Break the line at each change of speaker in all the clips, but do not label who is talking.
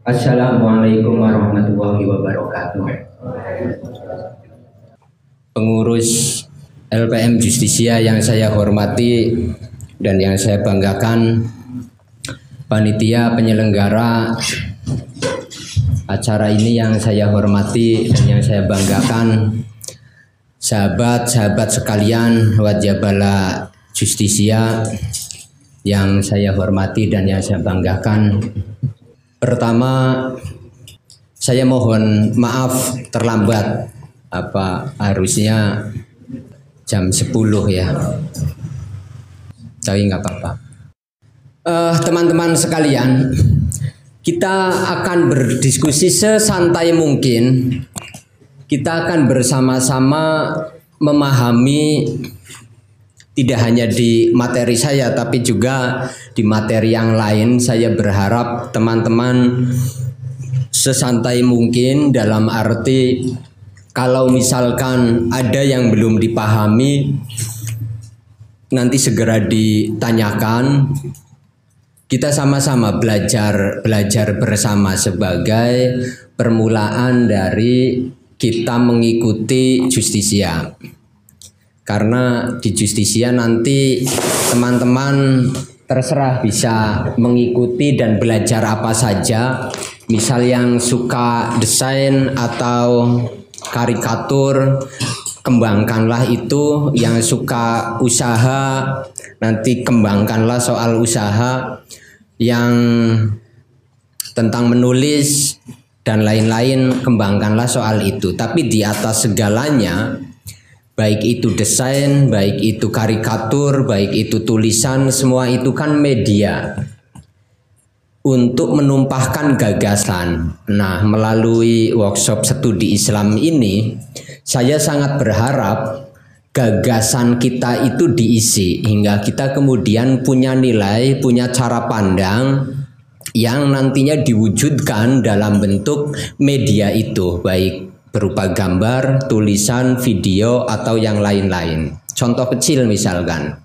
Assalamualaikum warahmatullahi wabarakatuh. Pengurus LPM Justisia yang saya hormati dan yang saya banggakan, panitia penyelenggara acara ini yang saya hormati dan yang saya banggakan, sahabat-sahabat sekalian wajabala Justisia yang saya hormati dan yang saya banggakan. Pertama, saya mohon maaf terlambat apa harusnya jam 10 ya. Tapi nggak apa-apa. Uh, teman-teman sekalian, kita akan berdiskusi sesantai mungkin. Kita akan bersama-sama memahami tidak hanya di materi saya tapi juga di materi yang lain. Saya berharap teman-teman sesantai mungkin dalam arti kalau misalkan ada yang belum dipahami nanti segera ditanyakan. Kita sama-sama belajar belajar bersama sebagai permulaan dari kita mengikuti justisia karena di justisia nanti teman-teman terserah bisa mengikuti dan belajar apa saja. Misal yang suka desain atau karikatur kembangkanlah itu. Yang suka usaha nanti kembangkanlah soal usaha. Yang tentang menulis dan lain-lain kembangkanlah soal itu. Tapi di atas segalanya baik itu desain, baik itu karikatur, baik itu tulisan, semua itu kan media untuk menumpahkan gagasan. Nah, melalui workshop studi Islam ini, saya sangat berharap gagasan kita itu diisi hingga kita kemudian punya nilai, punya cara pandang yang nantinya diwujudkan dalam bentuk media itu, baik berupa gambar, tulisan, video, atau yang lain-lain. Contoh kecil misalkan,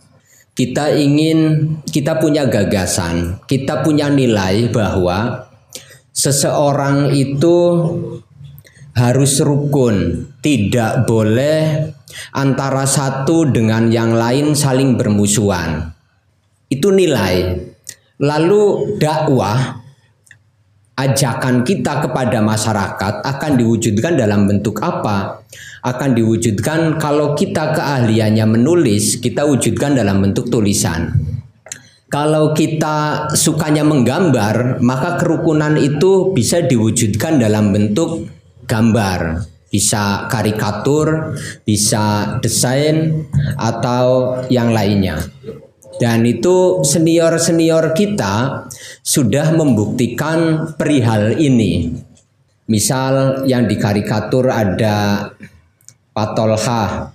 kita ingin, kita punya gagasan, kita punya nilai bahwa seseorang itu harus rukun, tidak boleh antara satu dengan yang lain saling bermusuhan. Itu nilai. Lalu dakwah ajakan kita kepada masyarakat akan diwujudkan dalam bentuk apa? Akan diwujudkan kalau kita keahliannya menulis, kita wujudkan dalam bentuk tulisan. Kalau kita sukanya menggambar, maka kerukunan itu bisa diwujudkan dalam bentuk gambar. Bisa karikatur, bisa desain, atau yang lainnya. Dan itu senior-senior kita sudah membuktikan perihal ini. Misal yang di karikatur ada Patolha,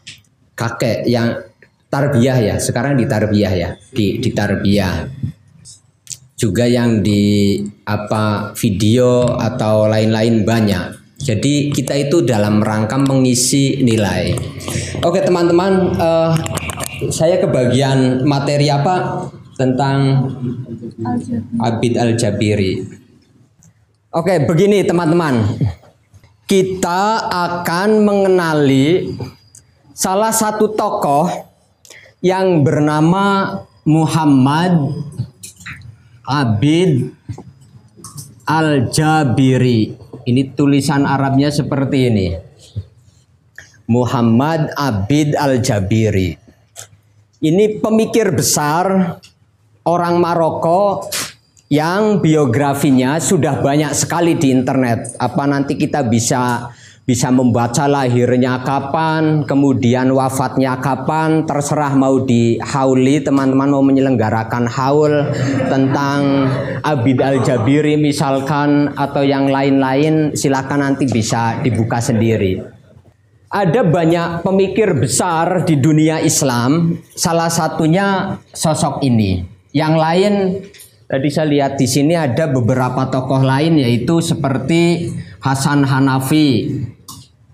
kakek yang tarbiyah ya, sekarang di tarbiyah ya, di, di tarbiyah. Juga yang di apa video atau lain-lain banyak. Jadi kita itu dalam rangka mengisi nilai. Oke teman-teman, uh, saya kebagian materi apa tentang Abid Al-Jabiri. Oke, begini teman-teman. Kita akan mengenali salah satu tokoh yang bernama Muhammad Abid Al-Jabiri. Ini tulisan Arabnya seperti ini. Muhammad Abid Al-Jabiri. Ini pemikir besar orang Maroko yang biografinya sudah banyak sekali di internet. Apa nanti kita bisa bisa membaca lahirnya kapan, kemudian wafatnya kapan, terserah mau di hauli, teman-teman mau menyelenggarakan haul tentang Abid Al-Jabiri misalkan atau yang lain-lain silakan nanti bisa dibuka sendiri. Ada banyak pemikir besar di dunia Islam, salah satunya sosok ini. Yang lain tadi saya lihat di sini ada beberapa tokoh lain yaitu seperti Hasan Hanafi,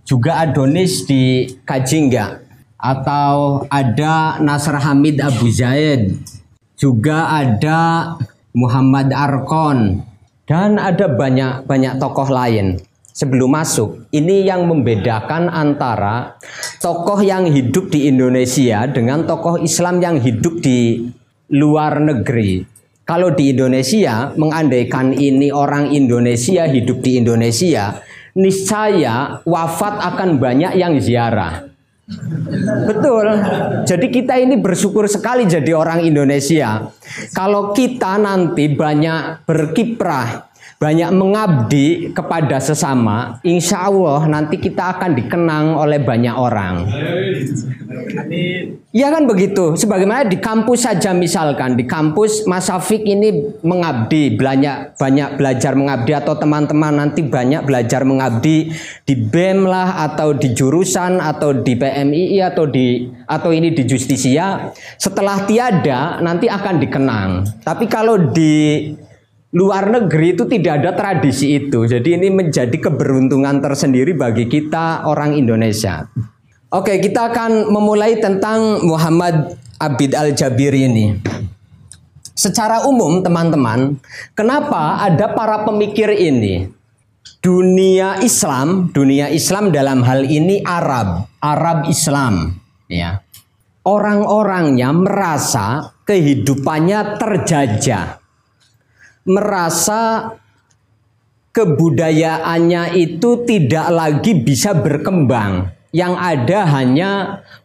juga Adonis di Kajingga atau ada Nasr Hamid Abu Zaid, juga ada Muhammad Arkon, Dan ada banyak banyak tokoh lain sebelum masuk. Ini yang membedakan antara tokoh yang hidup di Indonesia dengan tokoh Islam yang hidup di luar negeri. Kalau di Indonesia mengandaikan ini orang Indonesia hidup di Indonesia, niscaya wafat akan banyak yang ziarah. Betul. Jadi kita ini bersyukur sekali jadi orang Indonesia. Kalau kita nanti banyak berkiprah banyak mengabdi kepada sesama, insya Allah nanti kita akan dikenang oleh banyak orang. Iya kan begitu. Sebagaimana di kampus saja misalkan di kampus Mas Afik ini mengabdi, banyak banyak belajar mengabdi atau teman-teman nanti banyak belajar mengabdi di BEM lah atau di jurusan atau di PMII atau di atau ini di Justisia. Setelah tiada nanti akan dikenang. Tapi kalau di luar negeri itu tidak ada tradisi itu. Jadi ini menjadi keberuntungan tersendiri bagi kita orang Indonesia. Oke, kita akan memulai tentang Muhammad Abid Al-Jabir ini. Secara umum teman-teman, kenapa ada para pemikir ini? Dunia Islam, dunia Islam dalam hal ini Arab, Arab Islam, ya. Orang-orangnya merasa kehidupannya terjajah merasa kebudayaannya itu tidak lagi bisa berkembang. Yang ada hanya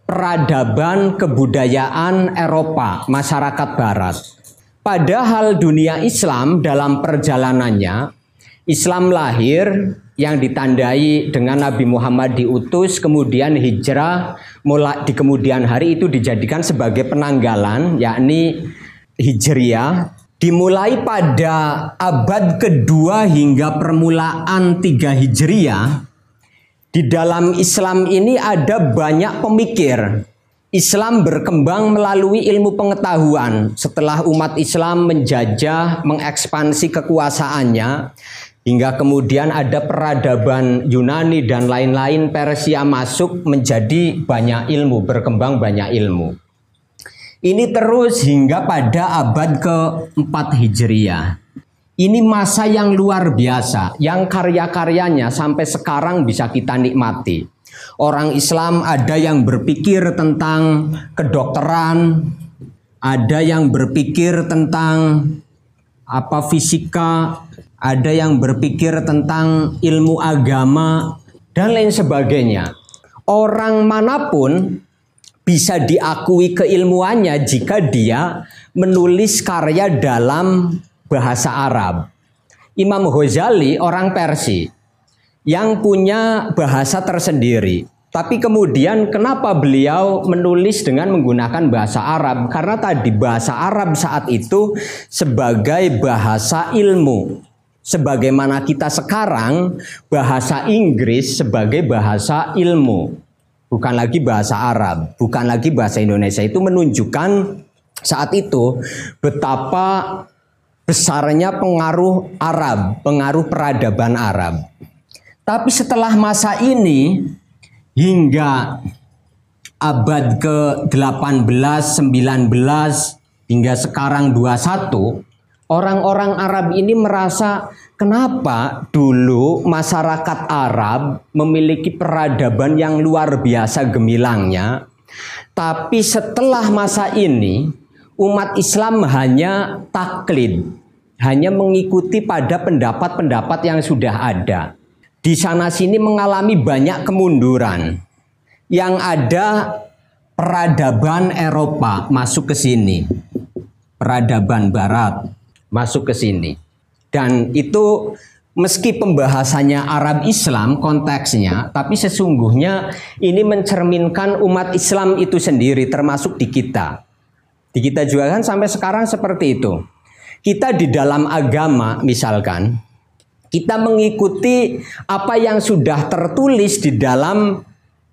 peradaban kebudayaan Eropa, masyarakat barat. Padahal dunia Islam dalam perjalanannya, Islam lahir yang ditandai dengan Nabi Muhammad diutus, kemudian hijrah, mulai di kemudian hari itu dijadikan sebagai penanggalan, yakni Hijriah, dimulai pada abad kedua hingga permulaan tiga Hijriah, di dalam Islam ini ada banyak pemikir. Islam berkembang melalui ilmu pengetahuan. Setelah umat Islam menjajah, mengekspansi kekuasaannya, hingga kemudian ada peradaban Yunani dan lain-lain Persia masuk menjadi banyak ilmu, berkembang banyak ilmu. Ini terus hingga pada abad ke-4 Hijriah. Ini masa yang luar biasa, yang karya-karyanya sampai sekarang bisa kita nikmati. Orang Islam ada yang berpikir tentang kedokteran, ada yang berpikir tentang apa fisika, ada yang berpikir tentang ilmu agama dan lain sebagainya. Orang mana pun bisa diakui keilmuannya jika dia menulis karya dalam bahasa Arab. Imam Ghazali orang Persia yang punya bahasa tersendiri. Tapi kemudian kenapa beliau menulis dengan menggunakan bahasa Arab? Karena tadi bahasa Arab saat itu sebagai bahasa ilmu. Sebagaimana kita sekarang bahasa Inggris sebagai bahasa ilmu bukan lagi bahasa Arab, bukan lagi bahasa Indonesia. Itu menunjukkan saat itu betapa besarnya pengaruh Arab, pengaruh peradaban Arab. Tapi setelah masa ini hingga abad ke-18, 19 hingga sekarang 21, orang-orang Arab ini merasa Kenapa dulu masyarakat Arab memiliki peradaban yang luar biasa gemilangnya, tapi setelah masa ini umat Islam hanya taklid, hanya mengikuti pada pendapat-pendapat yang sudah ada. Di sana sini mengalami banyak kemunduran. Yang ada peradaban Eropa masuk ke sini. Peradaban barat masuk ke sini. Dan itu meski pembahasannya Arab Islam konteksnya, tapi sesungguhnya ini mencerminkan umat Islam itu sendiri termasuk di kita. Di kita juga kan sampai sekarang seperti itu. Kita di dalam agama misalkan, kita mengikuti apa yang sudah tertulis di dalam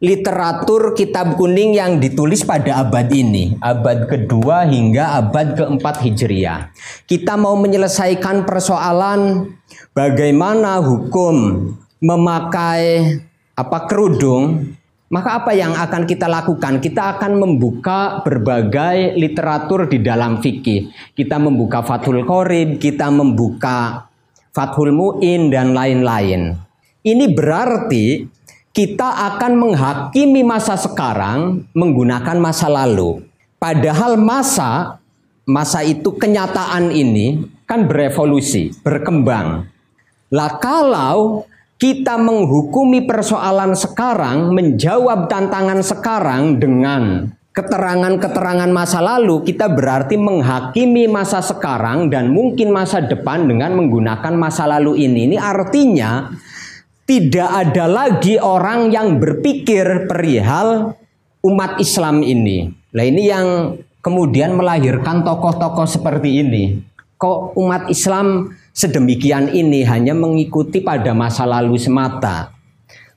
literatur kitab kuning yang ditulis pada abad ini, abad kedua hingga abad keempat Hijriah. Kita mau menyelesaikan persoalan bagaimana hukum memakai apa kerudung, maka apa yang akan kita lakukan? Kita akan membuka berbagai literatur di dalam fikih. Kita membuka Fathul Qorib, kita membuka Fathul Mu'in dan lain-lain. Ini berarti kita akan menghakimi masa sekarang menggunakan masa lalu. Padahal masa masa itu kenyataan ini kan berevolusi, berkembang. Lah kalau kita menghukumi persoalan sekarang, menjawab tantangan sekarang dengan keterangan-keterangan masa lalu, kita berarti menghakimi masa sekarang dan mungkin masa depan dengan menggunakan masa lalu ini. Ini artinya tidak ada lagi orang yang berpikir perihal umat Islam ini. Nah ini yang kemudian melahirkan tokoh-tokoh seperti ini. Kok umat Islam sedemikian ini hanya mengikuti pada masa lalu semata.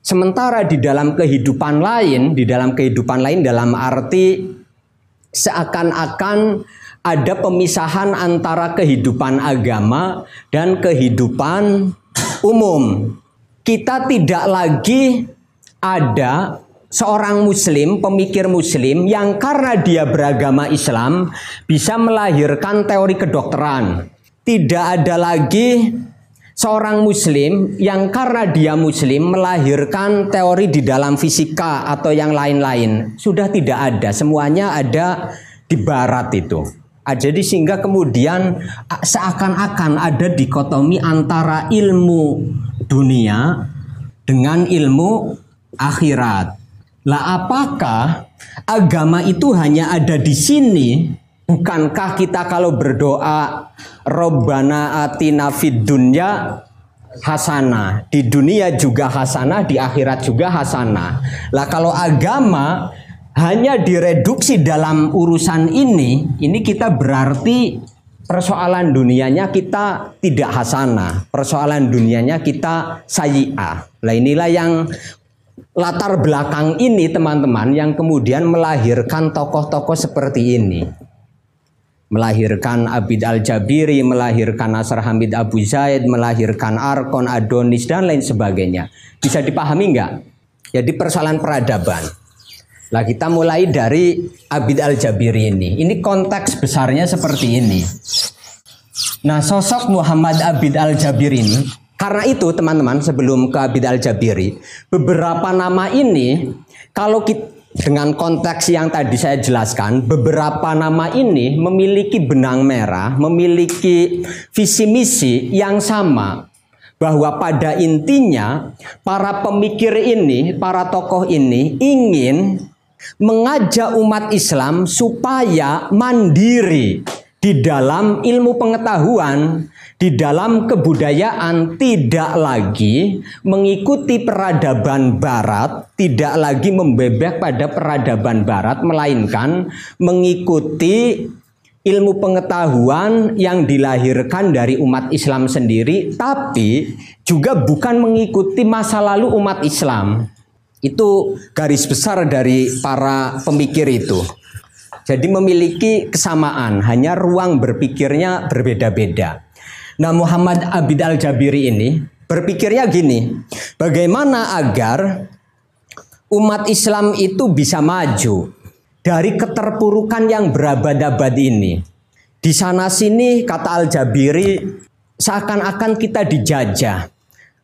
Sementara di dalam kehidupan lain, di dalam kehidupan lain dalam arti seakan-akan ada pemisahan antara kehidupan agama dan kehidupan umum. Kita tidak lagi ada seorang muslim, pemikir muslim yang karena dia beragama Islam bisa melahirkan teori kedokteran. Tidak ada lagi seorang muslim yang karena dia muslim melahirkan teori di dalam fisika atau yang lain-lain sudah tidak ada semuanya ada di barat itu jadi sehingga kemudian seakan-akan ada dikotomi antara ilmu dunia dengan ilmu akhirat lah apakah agama itu hanya ada di sini Bukankah kita kalau berdoa Robbana atina fid dunya hasanah. Di dunia juga hasanah, di akhirat juga hasanah. Lah kalau agama hanya direduksi dalam urusan ini, ini kita berarti persoalan dunianya kita tidak hasanah. Persoalan dunianya kita sayi'ah. Lah inilah yang latar belakang ini teman-teman yang kemudian melahirkan tokoh-tokoh seperti ini melahirkan Abid Al-Jabiri, melahirkan Nasr Hamid Abu Zaid, melahirkan Arkon, Adonis, dan lain sebagainya. Bisa dipahami nggak? Jadi persoalan peradaban. Lah kita mulai dari Abid Al-Jabiri ini. Ini konteks besarnya seperti ini. Nah sosok Muhammad Abid Al-Jabiri ini, karena itu teman-teman sebelum ke Abid Al-Jabiri, beberapa nama ini kalau kita dengan konteks yang tadi saya jelaskan, beberapa nama ini memiliki benang merah, memiliki visi misi yang sama. Bahwa pada intinya para pemikir ini, para tokoh ini ingin mengajak umat Islam supaya mandiri di dalam ilmu pengetahuan, di dalam kebudayaan tidak lagi mengikuti peradaban barat, tidak lagi membebek pada peradaban barat melainkan mengikuti ilmu pengetahuan yang dilahirkan dari umat Islam sendiri tapi juga bukan mengikuti masa lalu umat Islam. Itu garis besar dari para pemikir itu. Jadi memiliki kesamaan, hanya ruang berpikirnya berbeda-beda. Nah Muhammad Abid Al-Jabiri ini berpikirnya gini, bagaimana agar umat Islam itu bisa maju dari keterpurukan yang berabad-abad ini. Di sana sini kata Al-Jabiri seakan-akan kita dijajah.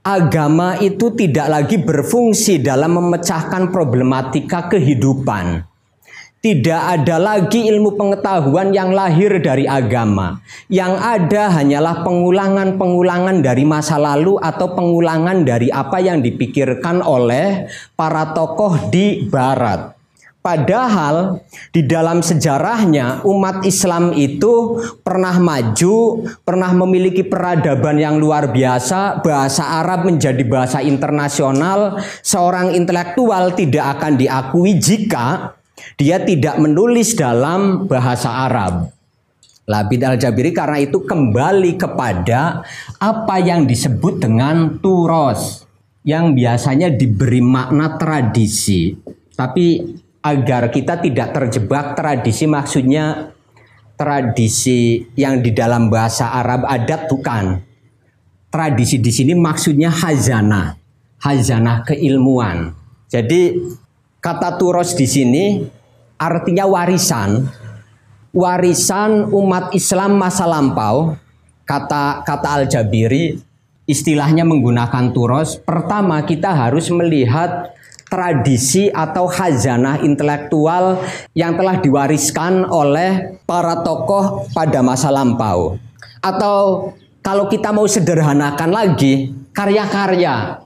Agama itu tidak lagi berfungsi dalam memecahkan problematika kehidupan tidak ada lagi ilmu pengetahuan yang lahir dari agama. Yang ada hanyalah pengulangan-pengulangan dari masa lalu atau pengulangan dari apa yang dipikirkan oleh para tokoh di barat. Padahal di dalam sejarahnya umat Islam itu pernah maju, pernah memiliki peradaban yang luar biasa, bahasa Arab menjadi bahasa internasional, seorang intelektual tidak akan diakui jika dia tidak menulis dalam bahasa Arab. Labid al-Jabiri karena itu kembali kepada apa yang disebut dengan turos yang biasanya diberi makna tradisi. Tapi agar kita tidak terjebak tradisi maksudnya tradisi yang di dalam bahasa Arab adat bukan. Tradisi di sini maksudnya hazana, hazana keilmuan. Jadi kata turos di sini artinya warisan, warisan umat Islam masa lampau, kata kata Al-Jabiri, istilahnya menggunakan turos, pertama kita harus melihat tradisi atau khazanah intelektual yang telah diwariskan oleh para tokoh pada masa lampau. Atau kalau kita mau sederhanakan lagi, karya-karya.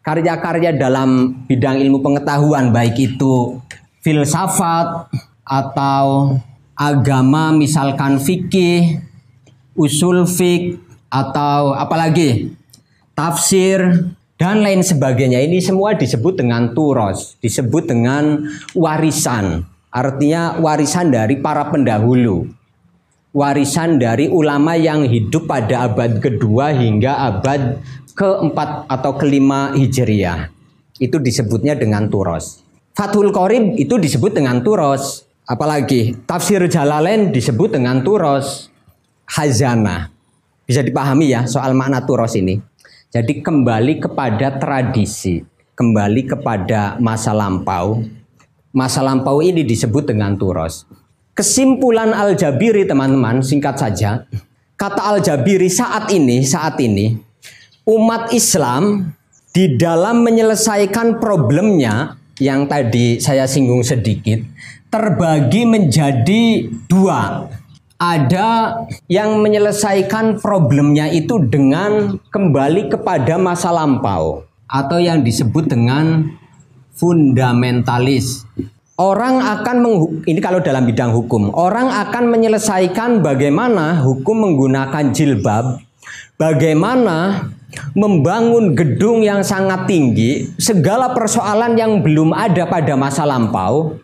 Karya-karya dalam bidang ilmu pengetahuan baik itu filsafat atau agama misalkan fikih, usul fik atau apalagi tafsir dan lain sebagainya ini semua disebut dengan turos, disebut dengan warisan. Artinya warisan dari para pendahulu. Warisan dari ulama yang hidup pada abad kedua hingga abad keempat atau kelima Hijriah. Itu disebutnya dengan turos. Fathul Qorib itu disebut dengan turos. Apalagi tafsir Jalalain disebut dengan turos. Hazana. Bisa dipahami ya soal makna turos ini. Jadi kembali kepada tradisi, kembali kepada masa lampau. Masa lampau ini disebut dengan turos. Kesimpulan Al-Jabiri teman-teman, singkat saja. Kata Al-Jabiri saat ini, saat ini umat Islam di dalam menyelesaikan problemnya yang tadi saya singgung sedikit terbagi menjadi dua ada yang menyelesaikan problemnya itu dengan kembali kepada masa lampau atau yang disebut dengan fundamentalis. Orang akan ini kalau dalam bidang hukum, orang akan menyelesaikan bagaimana hukum menggunakan jilbab, bagaimana membangun gedung yang sangat tinggi, segala persoalan yang belum ada pada masa lampau,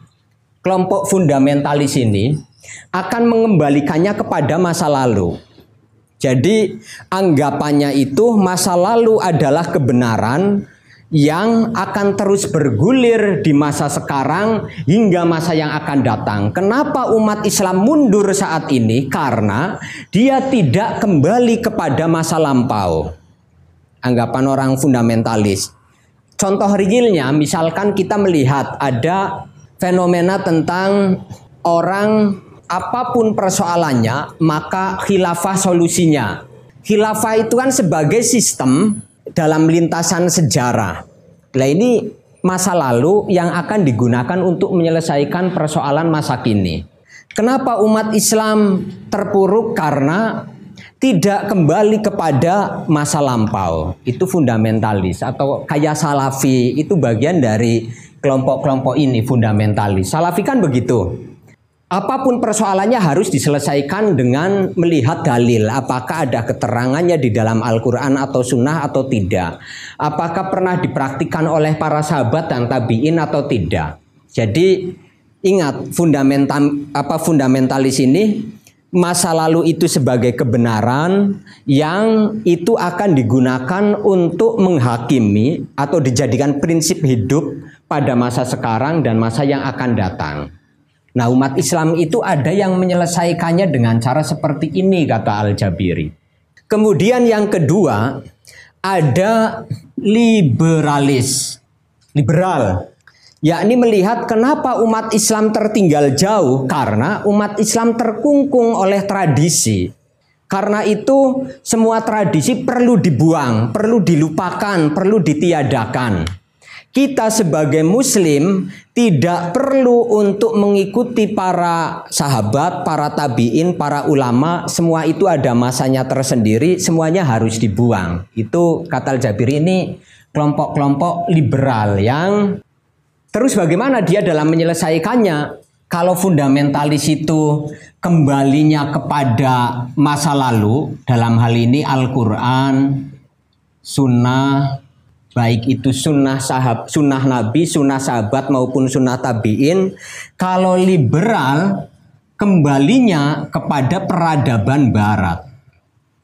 kelompok fundamentalis ini akan mengembalikannya kepada masa lalu. Jadi anggapannya itu masa lalu adalah kebenaran yang akan terus bergulir di masa sekarang hingga masa yang akan datang. Kenapa umat Islam mundur saat ini? Karena dia tidak kembali kepada masa lampau. Anggapan orang fundamentalis. Contoh realnya, misalkan kita melihat ada fenomena tentang orang apa pun persoalannya, maka khilafah solusinya. Khilafah itu kan sebagai sistem dalam lintasan sejarah. Nah ini masa lalu yang akan digunakan untuk menyelesaikan persoalan masa kini. Kenapa umat Islam terpuruk? Karena tidak kembali kepada masa lampau. Itu fundamentalis atau kayak salafi itu bagian dari kelompok-kelompok ini fundamentalis. Salafi kan begitu Apa pun persoalannya harus diselesaikan dengan melihat dalil. Apakah ada keterangannya di dalam Al-Quran atau Sunnah atau tidak? Apakah pernah dipraktikkan oleh para sahabat dan tabiin atau tidak? Jadi ingat fundamental apa fundamentalis ini masa lalu itu sebagai kebenaran yang itu akan digunakan untuk menghakimi atau dijadikan prinsip hidup pada masa sekarang dan masa yang akan datang. Nah umat Islam itu ada yang menyelesaikannya dengan cara seperti ini kata Al-Jabiri. Kemudian yang kedua ada liberalis. Liberal. Yakni melihat kenapa umat Islam tertinggal jauh karena umat Islam terkungkung oleh tradisi. Karena itu semua tradisi perlu dibuang, perlu dilupakan, perlu ditiadakan kita sebagai muslim tidak perlu untuk mengikuti para sahabat, para tabiin, para ulama, semua itu ada masanya tersendiri, semuanya harus dibuang. Itu kata Jabir ini kelompok-kelompok liberal yang terus bagaimana dia dalam menyelesaikannya? Kalau fundamentalis itu kembalinya kepada masa lalu, dalam hal ini Al-Quran, Sunnah, baik itu sunnah sahab, sunnah nabi, sunnah sahabat maupun sunnah tabiin. Kalau liberal kembalinya kepada peradaban barat.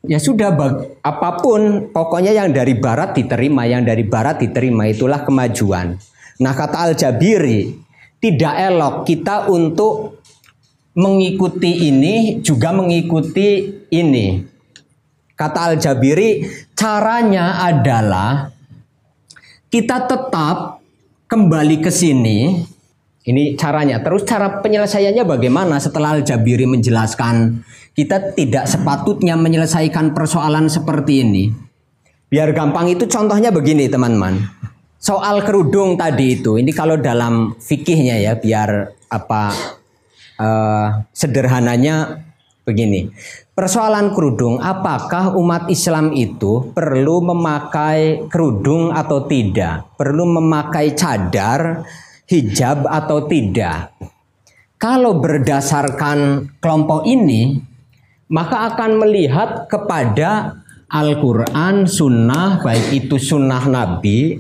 Ya sudah apa pun pokoknya yang dari barat diterima, yang dari barat diterima itulah kemajuan. Nah kata Al-Jabiri tidak elok kita untuk mengikuti ini juga mengikuti ini. Kata Al-Jabiri caranya adalah kita tetap kembali ke sini. Ini caranya. Terus cara penyelesaiannya bagaimana setelah Al-Jabiri menjelaskan kita tidak sepatutnya menyelesaikan persoalan seperti ini. Biar gampang itu contohnya begini teman-teman. Soal kerudung tadi itu, ini kalau dalam fikihnya ya, biar apa uh, sederhananya begini. Persoalan kerudung, apakah umat Islam itu perlu memakai kerudung atau tidak? Perlu memakai cadar, hijab atau tidak? Kalau berdasarkan kelompok ini, maka akan melihat kepada Al-Quran, sunnah, baik itu sunnah Nabi,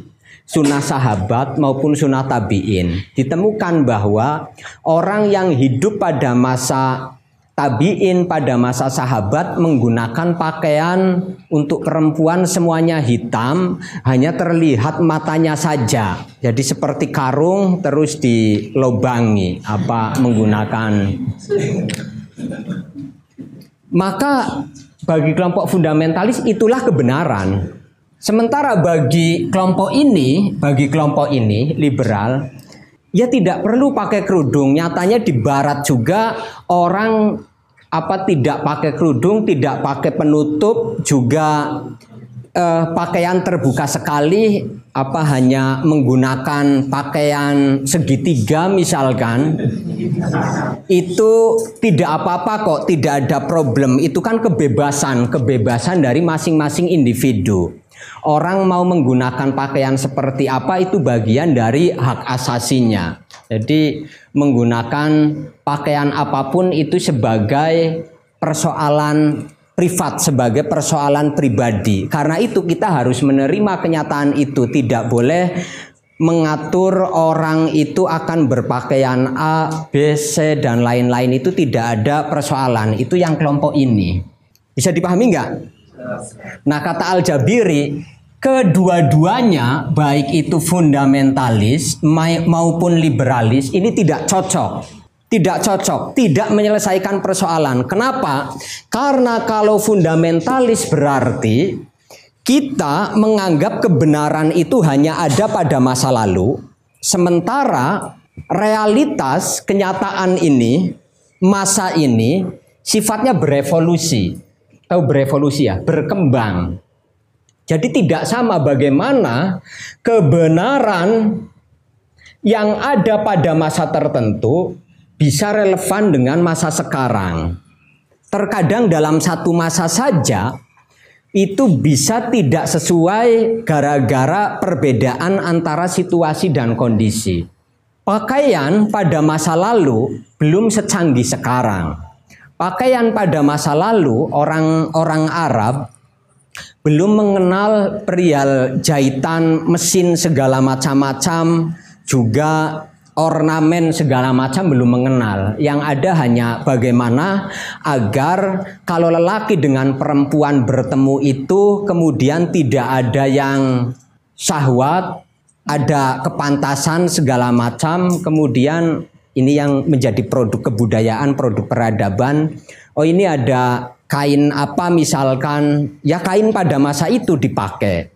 sunnah sahabat maupun sunnah tabiin. Ditemukan bahwa orang yang hidup pada masa tabiin pada masa sahabat menggunakan pakaian untuk perempuan semuanya hitam, hanya terlihat matanya saja. Jadi seperti karung terus dilobangi apa menggunakan maka bagi kelompok fundamentalis itulah kebenaran. Sementara bagi kelompok ini, bagi kelompok ini liberal, ya tidak perlu pakai kerudung. Nyatanya di barat juga orang apa tidak pakai kerudung, tidak pakai penutup, juga eh, pakaian terbuka sekali apa hanya menggunakan pakaian segitiga misalkan itu tidak apa-apa kok tidak ada problem. Itu kan kebebasan kebebasan dari masing-masing individu. Orang mau menggunakan pakaian seperti apa itu bagian dari hak asasinya jadi menggunakan pakaian apa pun itu sebagai persoalan privat sebagai persoalan pribadi. Karena itu kita harus menerima kenyataan itu tidak boleh mengatur orang itu akan berpakaian A, B, C dan lain-lain itu tidak ada persoalan. Itu yang kelompok ini. Bisa dipahami nggak? Nah kata Al-Jabiri, kedua-duanya baik itu fundamentalis maupun liberalis ini tidak cocok tidak cocok, tidak menyelesaikan persoalan. Kenapa? Karena kalau fundamentalis berarti kita menganggap kebenaran itu hanya ada pada masa lalu, sementara realitas kenyataan ini, masa ini sifatnya berevolusi. Tahu berevolusi ya, berkembang. Jadi tidak sama bagaimana kebenaran yang ada pada masa tertentu bisa relevan dengan masa sekarang. Terkadang dalam satu masa saja itu bisa tidak sesuai gara-gara perbedaan antara situasi dan kondisi. Pakaian pada masa lalu belum secanggih sekarang. Pakaian pada masa lalu orang-orang Arab belum mengenal perial jahitan mesin segala macam-macam juga ornamen segala macam belum mengenal. Yang ada hanya bagaimana agar kalau lelaki dengan perempuan bertemu itu kemudian tidak ada yang syahwat, ada kepantasan segala macam, kemudian ini yang menjadi produk kebudayaan, produk peradaban. Oh ini ada kain apa misalkan, ya kain pada masa itu dipakai.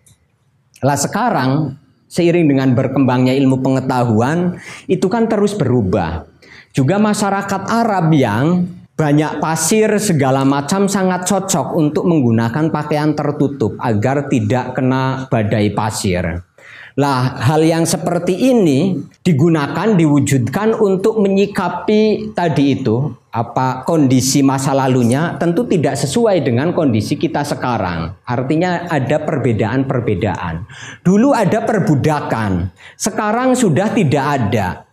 Lah sekarang seiring dengan berkembangnya ilmu pengetahuan itu kan terus berubah. Juga masyarakat Arab yang banyak pasir segala macam sangat cocok untuk menggunakan pakaian tertutup agar tidak kena badai pasir. Lah, hal yang seperti ini digunakan diwujudkan untuk menyikapi tadi itu apa kondisi masa lalunya tentu tidak sesuai dengan kondisi kita sekarang. Artinya ada perbedaan-perbedaan. Dulu ada perbudakan, sekarang sudah tidak ada.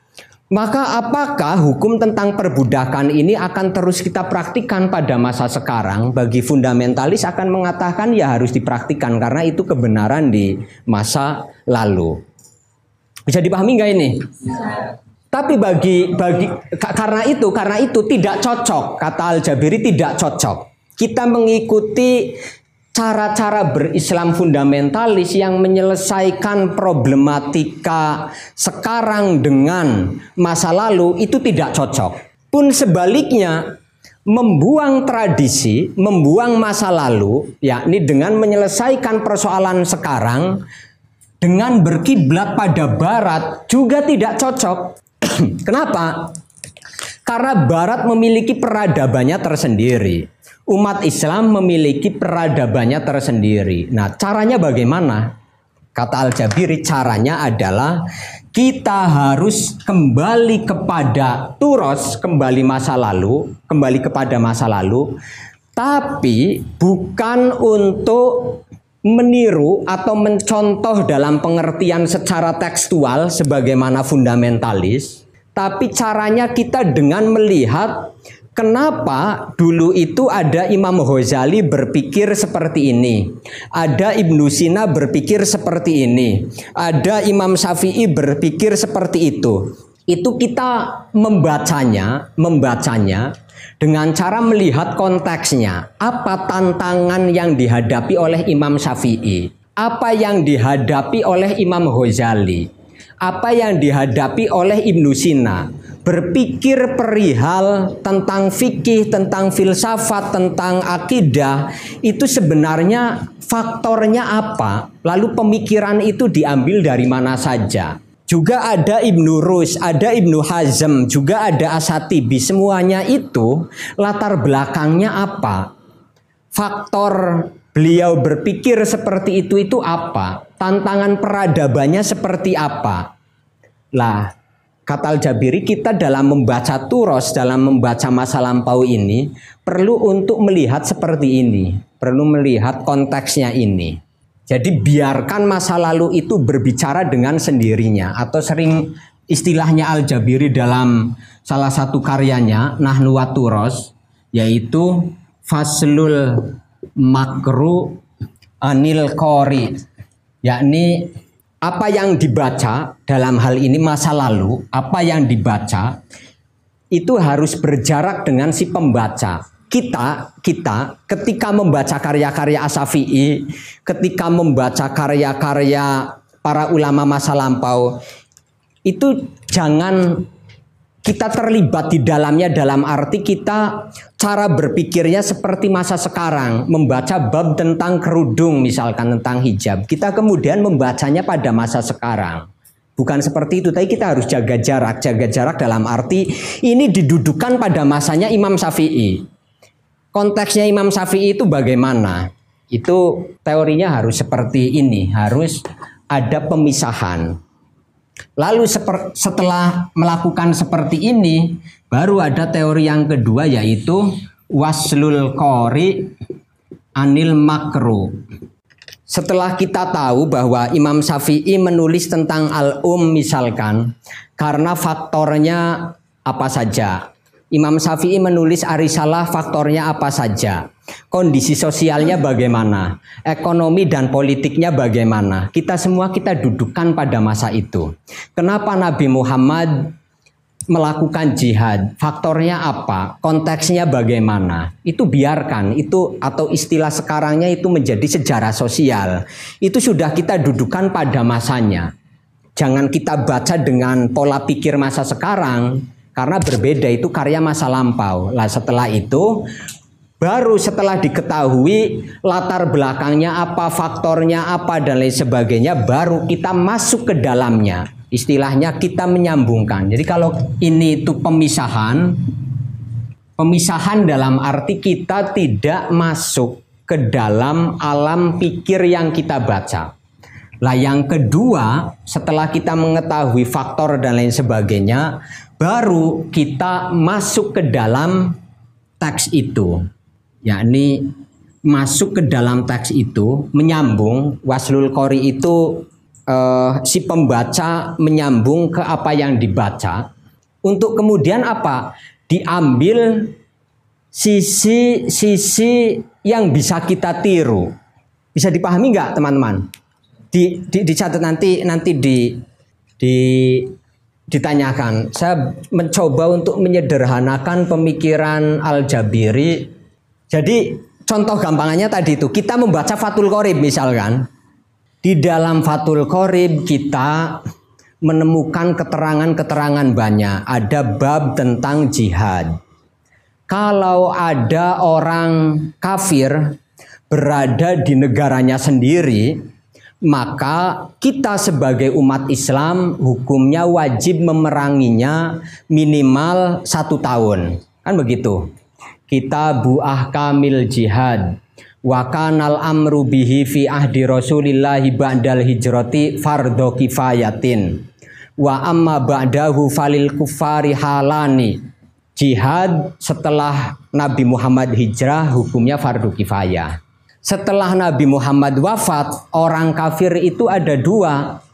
Maka apakah hukum tentang perbudakan ini akan terus kita praktikkan pada masa sekarang? Bagi fundamentalis akan mengatakan ya harus dipraktikkan karena itu kebenaran di masa lalu. Bisa dipahami nggak ini? Tapi bagi bagi karena itu karena itu tidak cocok kata Al Jabiri tidak cocok. Kita mengikuti cara-cara berislam fundamentalis yang menyelesaikan problematika sekarang dengan masa lalu itu tidak cocok. Pun sebaliknya, membuang tradisi, membuang masa lalu, yakni dengan menyelesaikan persoalan sekarang dengan berkiblat pada barat juga tidak cocok. Kenapa? Karena barat memiliki peradabannya tersendiri. Umat Islam memiliki peradabannya tersendiri. Nah, caranya bagaimana? Kata Al-Jabiri, caranya adalah kita harus kembali kepada turos, kembali masa lalu, kembali kepada masa lalu, tapi bukan untuk meniru atau mencontoh dalam pengertian secara tekstual sebagaimana fundamentalis, tapi caranya kita dengan melihat Kenapa dulu itu ada Imam Ghazali berpikir seperti ini, ada Ibnu Sina berpikir seperti ini, ada Imam Syafi'i berpikir seperti itu. Itu kita membacanya, membacanya dengan cara melihat konteksnya. Apa tantangan yang dihadapi oleh Imam Syafi'i? Apa yang dihadapi oleh Imam Ghazali? Apa yang dihadapi oleh Ibnu Sina? Berpikir perihal tentang fikih, tentang filsafat, tentang akidah, itu sebenarnya faktornya apa? Lalu pemikiran itu diambil dari mana saja? Juga ada Ibnu Rus, ada Ibnu Hazm, juga ada Asatibi. Semuanya itu latar belakangnya apa? Faktor beliau berpikir seperti itu itu apa? Tantangan peradabannya seperti apa? Lah, Kata Al-Jabiri kita dalam membaca turos, dalam membaca masa lampau ini perlu untuk melihat seperti ini, perlu melihat konteksnya ini. Jadi biarkan masa lalu itu berbicara dengan sendirinya atau sering istilahnya Al-Jabiri dalam salah satu karyanya Nahnu Turos yaitu Faslul Makru Anil Kori yakni apa yang dibaca dalam hal ini masa lalu, apa yang dibaca itu harus berjarak dengan si pembaca. Kita, kita ketika membaca karya-karya Asafi'i, ketika membaca karya-karya para ulama masa lampau, itu jangan kita terlibat di dalamnya dalam arti kita cara berpikirnya seperti masa sekarang. Membaca bab tentang kerudung misalkan tentang hijab. Kita kemudian membacanya pada masa sekarang. Bukan seperti itu tapi kita harus jaga jarak. Jaga jarak dalam arti ini didudukan pada masanya Imam Syafi'i. Konteksnya Imam Syafi'i itu bagaimana? Itu teorinya harus seperti ini. Harus ada pemisahan Lalu setelah melakukan seperti ini, baru ada teori yang kedua yaitu waslul kori anil makro. Setelah kita tahu bahwa Imam Syafi'i menulis tentang al-um misalkan karena faktornya apa saja. Imam Syafi'i menulis Arisalah faktornya apa saja. Kondisi sosialnya bagaimana? Ekonomi dan politiknya bagaimana? Kita semua kita dudukkan pada masa itu. Kenapa Nabi Muhammad melakukan jihad? Faktornya apa? Konteksnya bagaimana? Itu biarkan itu atau istilah sekarangnya itu menjadi sejarah sosial. Itu sudah kita dudukkan pada masanya. Jangan kita baca dengan pola pikir masa sekarang karena berbeda itu karya masa lampau. Lah setelah itu baru setelah diketahui latar belakangnya apa, faktornya apa dan lain sebagainya baru kita masuk ke dalamnya. Istilahnya kita menyambungkan. Jadi kalau ini itu pemisahan pemisahan dalam arti kita tidak masuk ke dalam alam pikir yang kita baca. Lah yang kedua, setelah kita mengetahui faktor dan lain sebagainya, baru kita masuk ke dalam teks itu. Yakni masuk ke dalam teks itu, menyambung waslul kori itu eh, si pembaca menyambung ke apa yang dibaca untuk kemudian apa? Diambil sisi-sisi yang bisa kita tiru. Bisa dipahami nggak teman-teman? di, di dicatat nanti nanti di di ditanyakan. Saya mencoba untuk menyederhanakan pemikiran Al-Jabiri. Jadi contoh gampangannya tadi itu kita membaca Fatul Qorib misalkan. Di dalam Fatul Qorib kita menemukan keterangan-keterangan banyak. Ada bab tentang jihad. Kalau ada orang kafir berada di negaranya sendiri, maka kita sebagai umat Islam hukumnya wajib memeranginya minimal satu tahun. Kan begitu. kitabu ahkamil jihad wa kanal amru bihi fi ahdi Rasulillah ba'dal hijrati fardhu kifayatin wa amma ba'dahu falil kufari halani jihad setelah Nabi Muhammad hijrah hukumnya fardu kifayah setelah Nabi Muhammad wafat orang kafir itu ada dua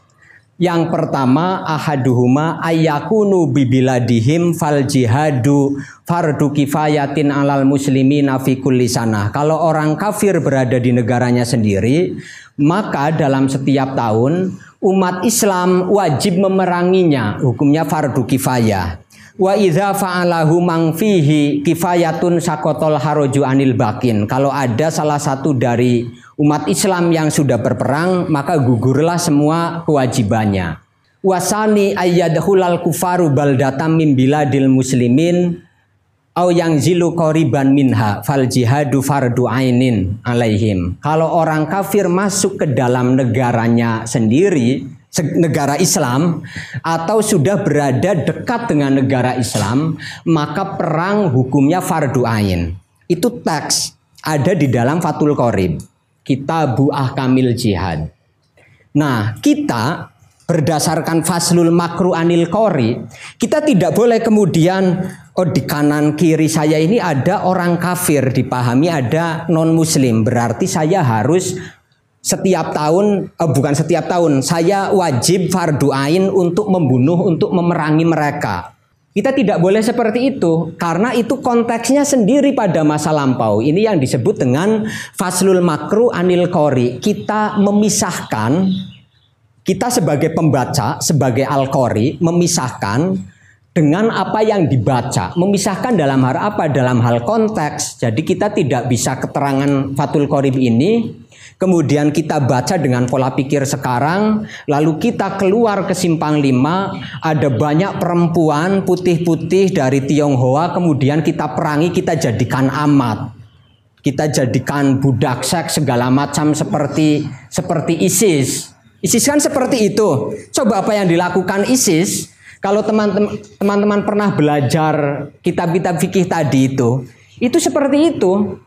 yang pertama ahaduhuma ayakunu bibiladihim fal jihadu fardu kifayatin alal muslimina fi kulli sanah. Kalau orang kafir berada di negaranya sendiri, maka dalam setiap tahun umat Islam wajib memeranginya. Hukumnya fardu kifayah. Wa idza fa'alahu mang fihi kifayatun sakotol haroju anil bakin. Kalau ada salah satu dari umat Islam yang sudah berperang, maka gugurlah semua kewajibannya. Wasani ayyadhulal kufaru baldatam min biladil muslimin au yang zilu koriban minha fal jihadu fardu ainin alaihim. Kalau orang kafir masuk ke dalam negaranya sendiri, negara Islam atau sudah berada dekat dengan negara Islam, maka perang hukumnya fardu ain. Itu teks ada di dalam Fatul Qorib. Buah kamil jihad. Nah, kita berdasarkan faslul makru anil kori, kita tidak boleh kemudian oh di kanan kiri saya ini ada orang kafir dipahami ada non muslim berarti saya harus setiap tahun eh, bukan setiap tahun saya wajib fardu ain untuk membunuh untuk memerangi mereka. Kita tidak boleh seperti itu karena itu konteksnya sendiri pada masa lampau. Ini yang disebut dengan faslul makru anil kori. Kita memisahkan kita sebagai pembaca, sebagai al-qori memisahkan dengan apa yang dibaca. Memisahkan dalam hal apa? Dalam hal konteks. Jadi kita tidak bisa keterangan Fatul Qorib ini Kemudian kita baca dengan pola pikir sekarang, lalu kita keluar ke simpang lima, ada banyak perempuan putih-putih dari Tionghoa, kemudian kita perangi, kita jadikan amat. Kita jadikan budak seks segala macam seperti seperti ISIS. ISIS kan seperti itu. Coba apa yang dilakukan ISIS? Kalau teman-teman pernah belajar kitab-kitab fikih tadi itu, itu seperti itu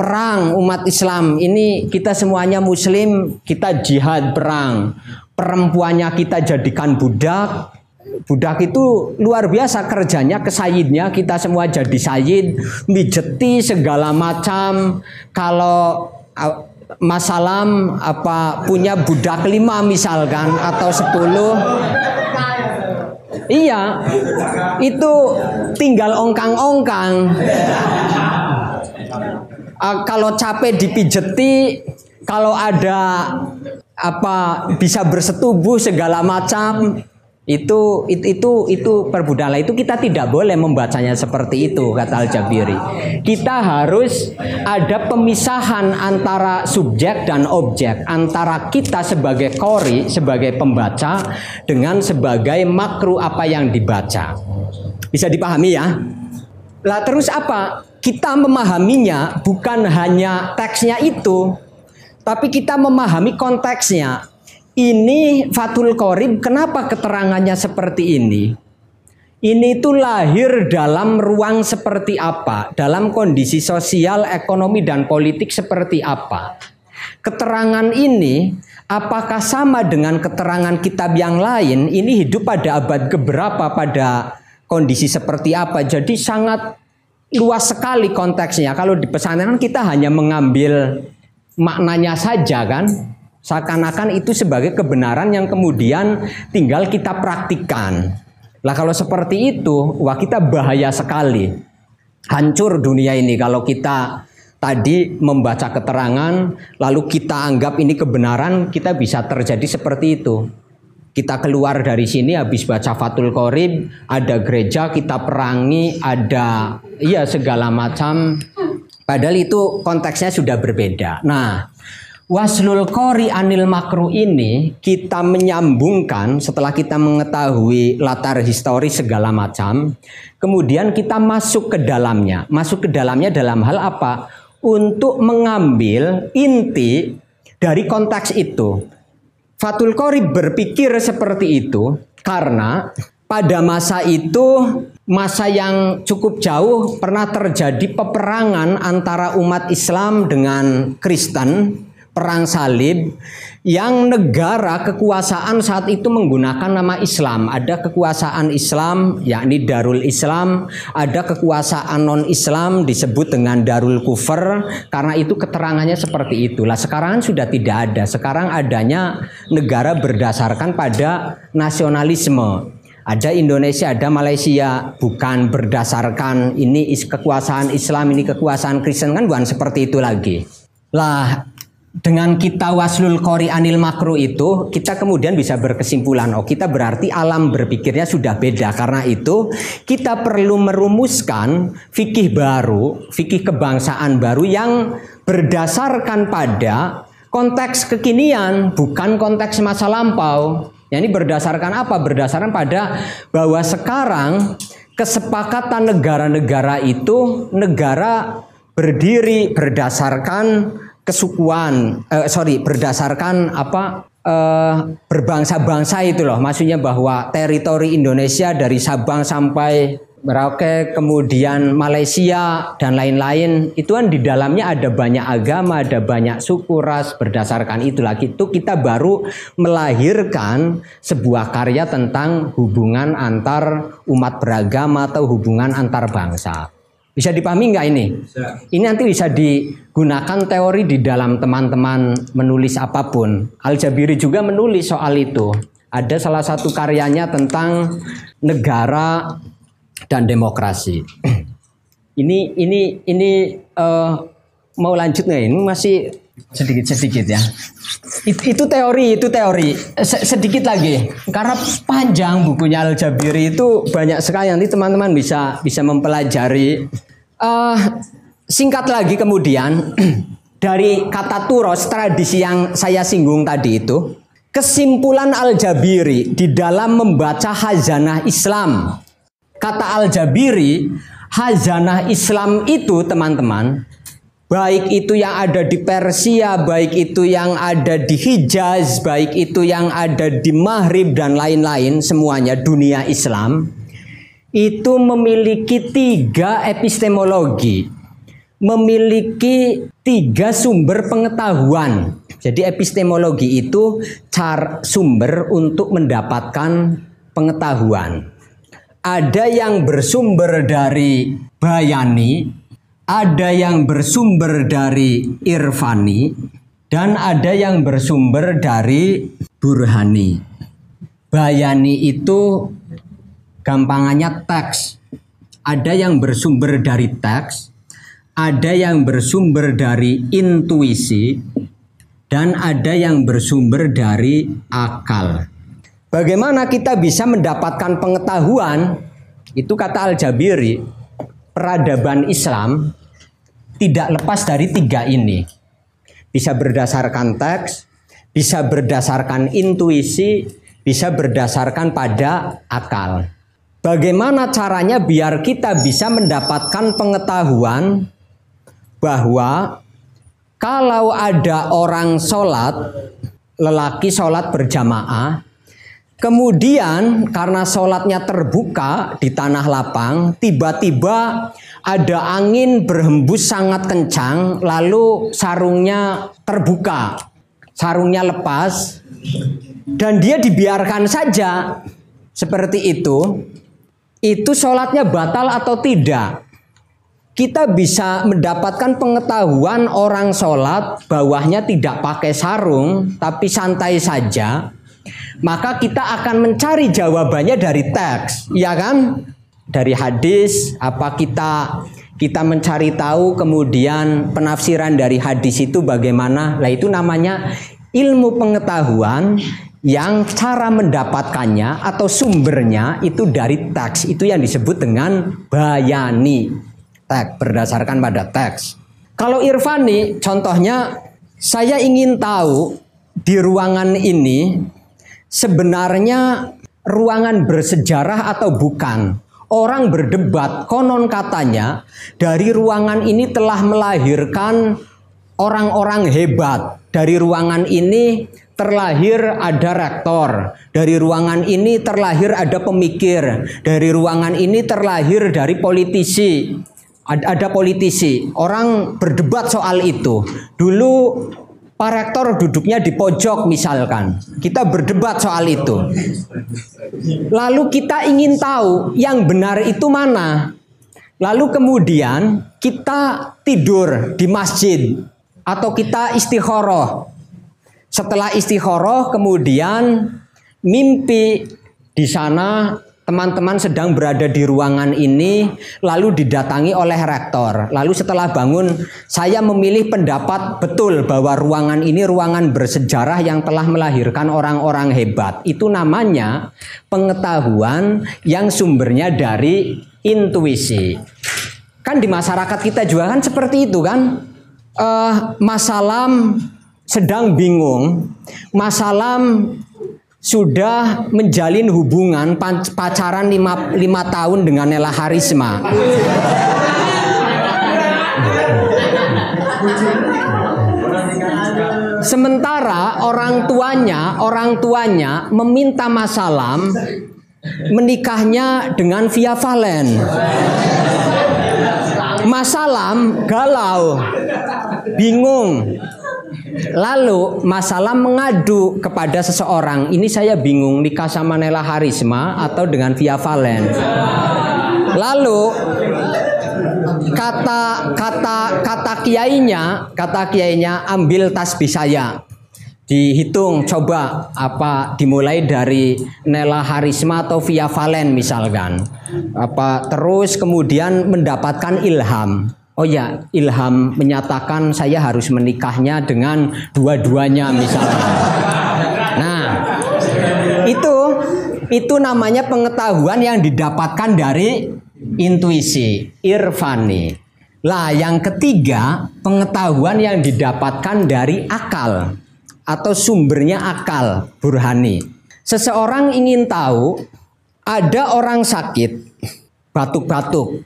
perang umat Islam. Ini kita semuanya muslim kita jihad perang. Perempuannya kita jadikan budak. Budak itu luar biasa kerjanya ke sayidnya kita semua jadi sayid mijeti segala macam. Kalau masalam apa punya budak lima misalkan atau sepuluh. Iya itu tinggal ongkang-ongkang uh, kalau capek dipijeti, kalau ada apa bisa bersetubuh segala macam itu itu itu, itu perbudala itu kita tidak boleh membacanya seperti itu kata Al Jabiri. Kita harus ada pemisahan antara subjek dan objek, antara kita sebagai kori, sebagai pembaca dengan sebagai makru apa yang dibaca. Bisa dipahami ya? Lah terus apa? Kita memahaminya bukan hanya teksnya itu, tapi kita memahami konteksnya. Ini Fatul Qorib, kenapa keterangannya seperti ini? Ini itu lahir dalam ruang seperti apa? Dalam kondisi sosial, ekonomi, dan politik seperti apa? Keterangan ini apakah sama dengan keterangan kitab yang lain? Ini hidup pada abad keberapa pada kondisi seperti apa? Jadi sangat luas sekali konteksnya. Kalau di pesantren kita hanya mengambil maknanya saja kan. Seakan-akan itu sebagai kebenaran yang kemudian tinggal kita praktikkan. Lah kalau seperti itu, wah kita bahaya sekali. Hancur dunia ini kalau kita tadi membaca keterangan lalu kita anggap ini kebenaran, kita bisa terjadi seperti itu. Kita keluar dari sini habis baca Fatul Qorib, ada gereja kita perangi, ada iya segala macam. Padahal itu konteksnya sudah berbeda. Nah, Waslul Qori Anil Makru ini kita menyambungkan setelah kita mengetahui latar historis segala macam, kemudian kita masuk ke dalamnya. Masuk ke dalamnya dalam hal apa? Untuk mengambil inti dari konteks itu. Fatul Qorib berpikir seperti itu karena pada masa itu masa yang cukup jauh pernah terjadi peperangan antara umat Islam dengan Kristen, perang salib yang negara kekuasaan saat itu menggunakan nama Islam. Ada kekuasaan Islam yakni Darul Islam, ada kekuasaan non-Islam disebut dengan Darul Kufur karena itu keterangannya seperti itulah. Sekarang sudah tidak ada. Sekarang adanya negara berdasarkan pada nasionalisme. Ada Indonesia, ada Malaysia, bukan berdasarkan ini kekuasaan Islam, ini kekuasaan Kristen kan bukan seperti itu lagi. Lah, dengan kita waslul kori anil makro itu kita kemudian bisa berkesimpulan oh kita berarti alam berpikirnya sudah beda. Karena itu kita perlu merumuskan fikih baru fikih kebangsaan baru yang berdasarkan pada konteks kekinian bukan konteks masa lampau. Ya, ini berdasarkan apa? Berdasarkan pada bahwa sekarang kesepakatan negara-negara itu negara berdiri berdasarkan kesukuan, uh, sorry, berdasarkan apa uh, berbangsa-bangsa itu loh. Maksudnya bahwa teritori Indonesia dari Sabang sampai Merauke, kemudian Malaysia dan lain-lain itu kan di dalamnya ada banyak agama, ada banyak suku ras berdasarkan itu lagi itu kita baru melahirkan sebuah karya tentang hubungan antar umat beragama atau hubungan antar bangsa. Bisa dipahami nggak ini? Bisa. Ini nanti bisa digunakan teori di dalam teman-teman menulis apa pun. Al-Jabiri juga menulis soal itu. Ada salah satu karyanya tentang negara dan demokrasi. ini ini ini uh, mau lanjut nggak ini masih sedikit sedikit ya. Itu, itu teori itu teori sedikit lagi karena panjang bukunya Al Jabiri itu banyak sekali nanti teman-teman bisa bisa mempelajari Uh, singkat lagi kemudian dari kata turos tradisi yang saya singgung tadi itu kesimpulan Al-Jabiri di dalam membaca Hazanah Islam. Kata Al-Jabiri, Hazanah Islam itu teman-teman baik itu yang ada di Persia, baik itu yang ada di Hijaz, baik itu yang ada di Maghrib dan lain-lain semuanya dunia Islam itu memiliki tiga epistemologi, memiliki tiga sumber pengetahuan. Jadi epistemologi itu cara sumber untuk mendapatkan pengetahuan. Ada yang bersumber dari bayani, ada yang bersumber dari irfani, dan ada yang bersumber dari burhani. Bayani itu Gampangannya teks. Ada yang bersumber dari teks, ada yang bersumber dari intuisi, dan ada yang bersumber dari akal. Bagaimana kita bisa mendapatkan pengetahuan? Itu kata Al-Jabiri, peradaban Islam tidak lepas dari tiga ini. Bisa berdasarkan teks, bisa berdasarkan intuisi, bisa berdasarkan pada akal. Bagaimana caranya biar kita bisa mendapatkan pengetahuan bahwa kalau ada orang sholat, lelaki sholat berjamaah, kemudian karena sholatnya terbuka di tanah lapang, tiba-tiba ada angin berhembus sangat kencang, lalu sarungnya terbuka, sarungnya lepas, dan dia dibiarkan saja seperti itu, itu sholatnya batal atau tidak. Kita bisa mendapatkan pengetahuan orang sholat bawahnya tidak pakai sarung tapi santai saja. Maka kita akan mencari jawabannya dari teks, ya kan? Dari hadis, apa kita kita mencari tahu kemudian penafsiran dari hadis itu bagaimana? Lah itu namanya ilmu pengetahuan yang cara mendapatkannya atau sumbernya itu dari teks itu yang disebut dengan bayani teks berdasarkan pada teks kalau irfani contohnya saya ingin tahu di ruangan ini sebenarnya ruangan bersejarah atau bukan orang berdebat konon katanya dari ruangan ini telah melahirkan orang-orang hebat dari ruangan ini terlahir ada rektor. Dari ruangan ini terlahir ada pemikir. Dari ruangan ini terlahir dari politisi. Ada, politisi. Orang berdebat soal itu. Dulu Pak Rektor duduknya di pojok misalkan. Kita berdebat soal itu. Lalu kita ingin tahu yang benar itu mana. Lalu kemudian kita tidur di masjid atau kita istikharah. Setelah istikharah kemudian mimpi di sana teman-teman sedang berada di ruangan ini lalu didatangi oleh rektor. Lalu setelah bangun saya memilih pendapat betul bahwa ruangan ini ruangan bersejarah yang telah melahirkan orang-orang hebat. Itu namanya pengetahuan yang sumbernya dari intuisi. Kan di masyarakat kita juga kan seperti itu kan. Uh, masalah sedang bingung, masalah sudah menjalin hubungan pacaran lima, lima tahun dengan Nela Harisma. Sementara orang tuanya, orang tuanya meminta Masalam menikahnya dengan Via Valen. Masalam galau, bingung, Lalu masalah mengadu kepada seseorang, ini saya bingung nikah sama Nela Harisma atau dengan Via Valen. Lalu kata kata kata kiainya, kata kiainya ambil tasbih saya. Dihitung coba apa dimulai dari Nela Harisma atau Via Valen misalkan. Apa terus kemudian mendapatkan ilham. Oh ya, ilham menyatakan saya harus menikahnya dengan dua-duanya misalnya. Nah, itu itu namanya pengetahuan yang didapatkan dari intuisi, irfani. Lah, yang ketiga, pengetahuan yang didapatkan dari akal atau sumbernya akal, burhani. Seseorang ingin tahu ada orang sakit batuk-batuk.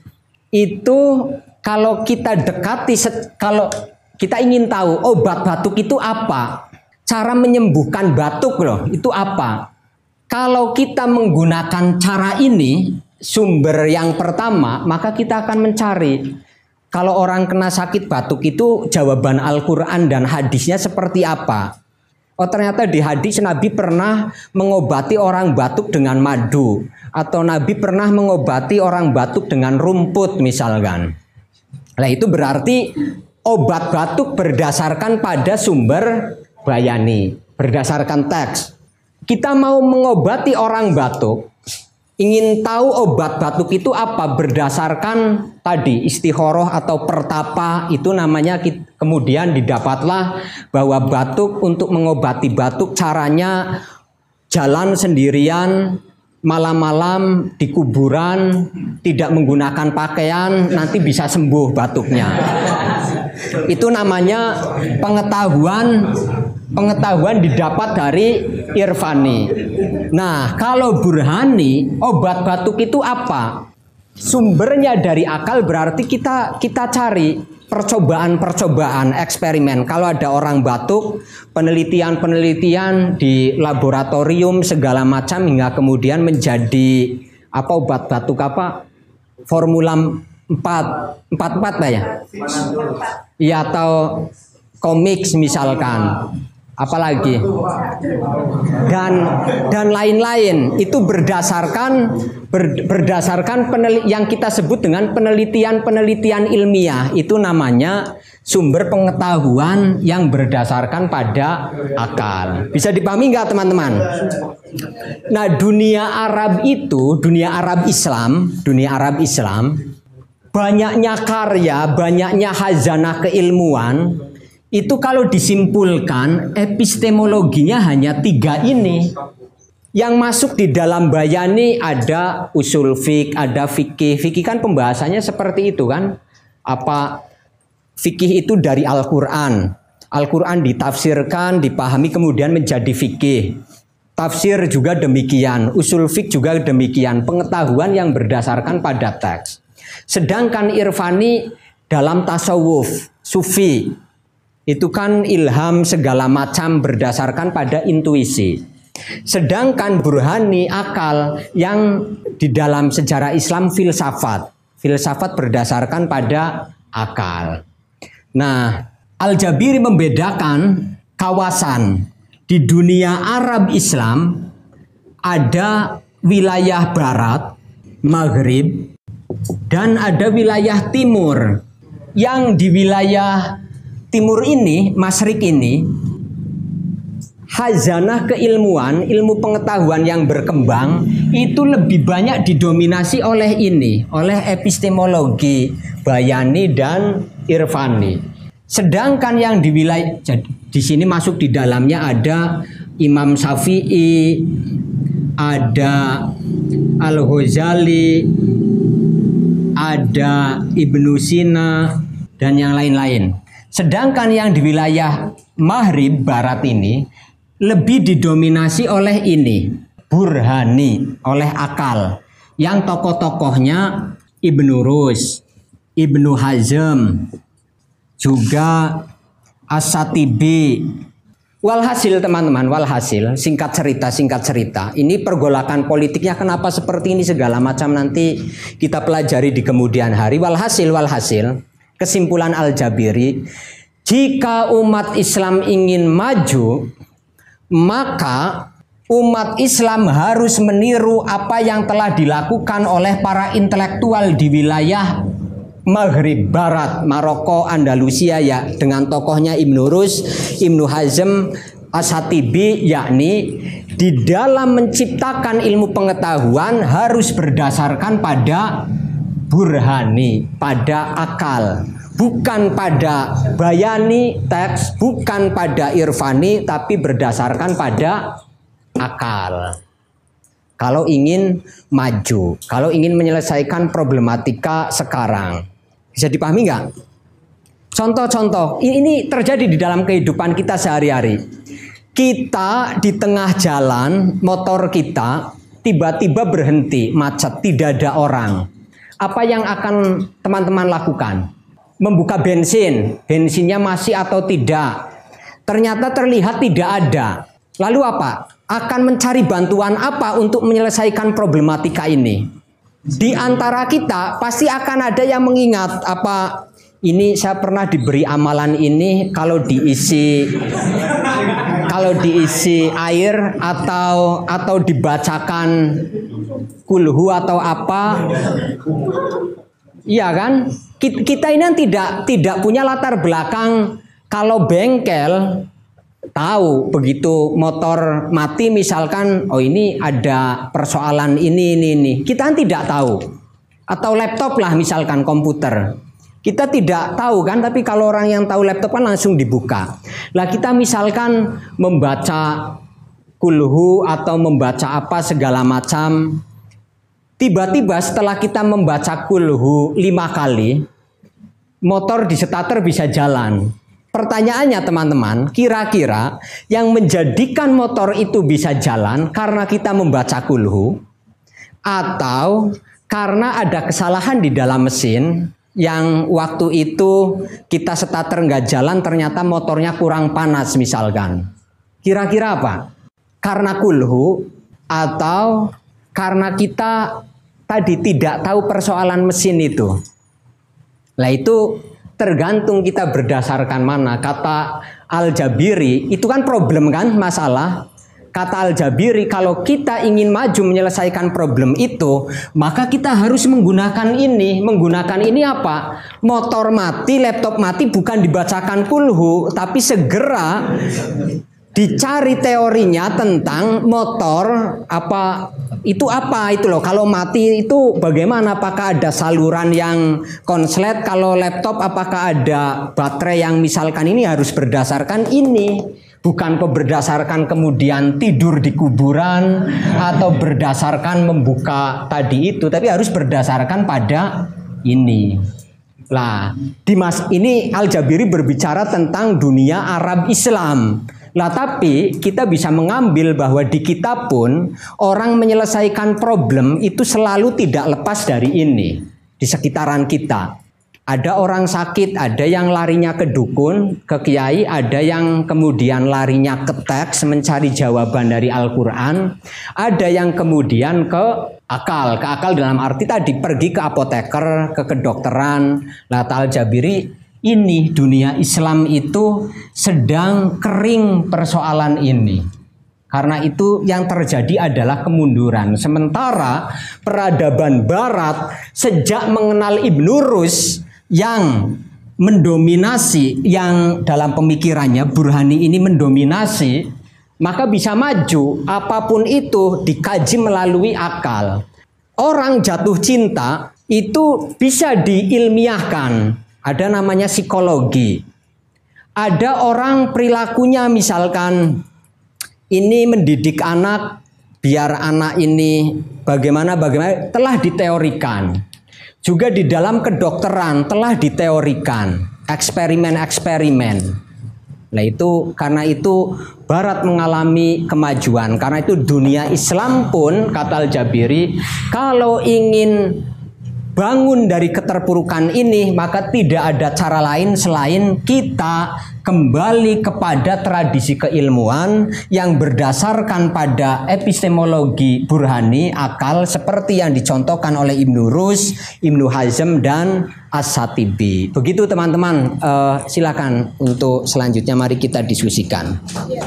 Itu kalau kita dekati kalau kita ingin tahu obat batuk itu apa, cara menyembuhkan batuk loh, itu apa? Kalau kita menggunakan cara ini, sumber yang pertama, maka kita akan mencari kalau orang kena sakit batuk itu jawaban Al-Qur'an dan hadisnya seperti apa? Oh ternyata di hadis Nabi pernah mengobati orang batuk dengan madu atau Nabi pernah mengobati orang batuk dengan rumput misalkan. Nah itu berarti obat batuk berdasarkan pada sumber bayani, berdasarkan teks. Kita mau mengobati orang batuk, ingin tahu obat batuk itu apa berdasarkan tadi istihoroh atau pertapa itu namanya kemudian didapatlah bahwa batuk untuk mengobati batuk caranya jalan sendirian malam-malam di kuburan tidak menggunakan pakaian nanti bisa sembuh batuknya. Itu namanya pengetahuan pengetahuan didapat dari irfani. Nah, kalau burhani, obat batuk itu apa? Sumbernya dari akal berarti kita kita cari percobaan-percobaan eksperimen. Kalau ada orang batuk, penelitian-penelitian di laboratorium segala macam hingga kemudian menjadi apa obat batuk apa formula 4 4 4 lah ya. Iya atau komik misalkan apalagi? Dan dan lain-lain. Itu berdasarkan ber, berdasarkan penel, yang kita sebut dengan penelitian-penelitian ilmiah. Itu namanya sumber pengetahuan yang berdasarkan pada akal. Bisa dipahami nggak teman-teman? Nah dunia Arab itu dunia Arab Islam dunia Arab Islam banyaknya karya banyaknya hazanah keilmuan itu kalau disimpulkan epistemologinya hanya tiga ini. Yang masuk di dalam bayani ada usul fik, ada fikih. Fikih kan pembahasannya seperti itu kan. Apa fikih itu dari Al-Quran. Al-Quran ditafsirkan, dipahami kemudian menjadi fikih. Tafsir juga demikian, usul fik juga demikian, pengetahuan yang berdasarkan pada teks. Sedangkan irfani dalam tasawuf, sufi, itu kan ilham segala macam berdasarkan pada intuisi. Sedangkan burhani akal yang di dalam sejarah Islam filsafat. Filsafat berdasarkan pada akal. Nah, Al-Jabiri membedakan kawasan di dunia Arab Islam ada wilayah barat, maghrib, dan ada wilayah timur. Yang di wilayah timur ini, Masrik ini, hazanah keilmuan, ilmu pengetahuan yang berkembang itu lebih banyak didominasi oleh ini, oleh epistemologi Bayani dan Irfani. Sedangkan yang di wilayah di sini masuk di dalamnya ada Imam Syafi'i, ada Al-Ghazali, ada Ibnu Sina dan yang lain-lain. Sedangkan yang di wilayah Maghrib Barat ini lebih didominasi oleh ini, burhani, oleh akal. Yang tokoh-tokohnya Ibnu Rus, Ibnu Hazm, juga Asatibi. Walhasil teman-teman, walhasil, singkat cerita, singkat cerita. Ini pergolakan politiknya kenapa seperti ini segala macam nanti kita pelajari di kemudian hari. Walhasil, walhasil, kesimpulan Al-Jabiri, jika umat Islam ingin maju, maka umat Islam harus meniru apa yang telah dilakukan oleh para intelektual di wilayah Maghrib Barat, Maroko, Andalusia ya dengan tokohnya Ibnu Rus, Ibnu Hazm, Asatibi yakni di dalam menciptakan ilmu pengetahuan harus berdasarkan pada burhani, pada akal. Bukan pada bayani teks, bukan pada irfani, tapi berdasarkan pada akal. Kalau ingin maju, kalau ingin menyelesaikan problematika sekarang. Bisa dipahami nggak? Contoh-contoh, ini terjadi di dalam kehidupan kita sehari-hari. Kita di tengah jalan, motor kita tiba-tiba berhenti, macet, tidak ada orang apa yang akan teman-teman lakukan? Membuka bensin, bensinnya masih atau tidak? Ternyata terlihat tidak ada. Lalu apa? Akan mencari bantuan apa untuk menyelesaikan problematika ini? Di antara kita pasti akan ada yang mengingat apa ini saya pernah diberi amalan ini kalau diisi kalau diisi air atau atau dibacakan kulhu atau apa iya kan? Kita ini kan tidak tidak punya latar belakang. Kalau bengkel tahu begitu motor mati misalkan oh ini ada persoalan ini ini ini. Kita kan tidak tahu. Atau laptop lah misalkan komputer kita tidak tahu kan, tapi kalau orang yang tahu laptop kan langsung dibuka. Lah kita misalkan membaca kulhu atau membaca apa segala macam. Tiba-tiba setelah kita membaca kulhu lima kali, motor di starter bisa jalan. Pertanyaannya teman-teman, kira-kira yang menjadikan motor itu bisa jalan karena kita membaca kulhu atau karena ada kesalahan di dalam mesin yang waktu itu kita starter nggak jalan ternyata motornya kurang panas misalkan. Kira-kira apa? Karena kulhu atau karena kita tadi tidak tahu persoalan mesin itu. Nah itu tergantung kita berdasarkan mana. Kata Al-Jabiri itu kan problem kan masalah. Kata Al-Jabiri, kalau kita ingin maju menyelesaikan problem itu, maka kita harus menggunakan ini. Menggunakan ini apa? Motor mati, laptop mati bukan dibacakan kulhu, tapi segera dicari teorinya tentang motor apa itu apa itu loh kalau mati itu bagaimana apakah ada saluran yang konslet kalau laptop apakah ada baterai yang misalkan ini harus berdasarkan ini bukan berdasarkan kemudian tidur di kuburan atau berdasarkan membuka tadi itu tapi harus berdasarkan pada ini. Lah di mas ini Al Jabiri berbicara tentang dunia Arab Islam. Lah tapi kita bisa mengambil bahwa di kita pun orang menyelesaikan problem itu selalu tidak lepas dari ini di sekitaran kita Ada orang sakit, ada yang larinya ke dukun, ke kiai, ada yang kemudian larinya ke teks mencari jawaban dari Al-Quran, ada yang kemudian ke akal, ke akal dalam arti tadi pergi ke apoteker, ke kedokteran. Nah, Tal Jabiri ini dunia Islam itu sedang kering persoalan ini. Karena itu yang terjadi adalah kemunduran. Sementara peradaban barat sejak mengenal Ibnu Rus yang mendominasi yang dalam pemikirannya Burhani ini mendominasi maka bisa maju. Apa pun itu dikaji melalui akal. Orang jatuh cinta itu bisa diilmiahkan. Ada namanya psikologi. Ada orang perilakunya misalkan ini mendidik anak biar anak ini bagaimana bagaimana telah diteorikan juga di dalam kedokteran telah diteorikan eksperimen-eksperimen. Nah itu karena itu Barat mengalami kemajuan karena itu dunia Islam pun kata Al-Jabiri kalau ingin bangun dari keterpurukan ini, maka tidak ada cara lain selain kita kembali kepada tradisi keilmuan yang berdasarkan pada epistemologi burhani akal seperti yang dicontohkan oleh Ibnu Rus, Ibnu Hazm dan As-Satibi. Begitu teman-teman, uh, silakan untuk selanjutnya mari kita diskusikan. Ya.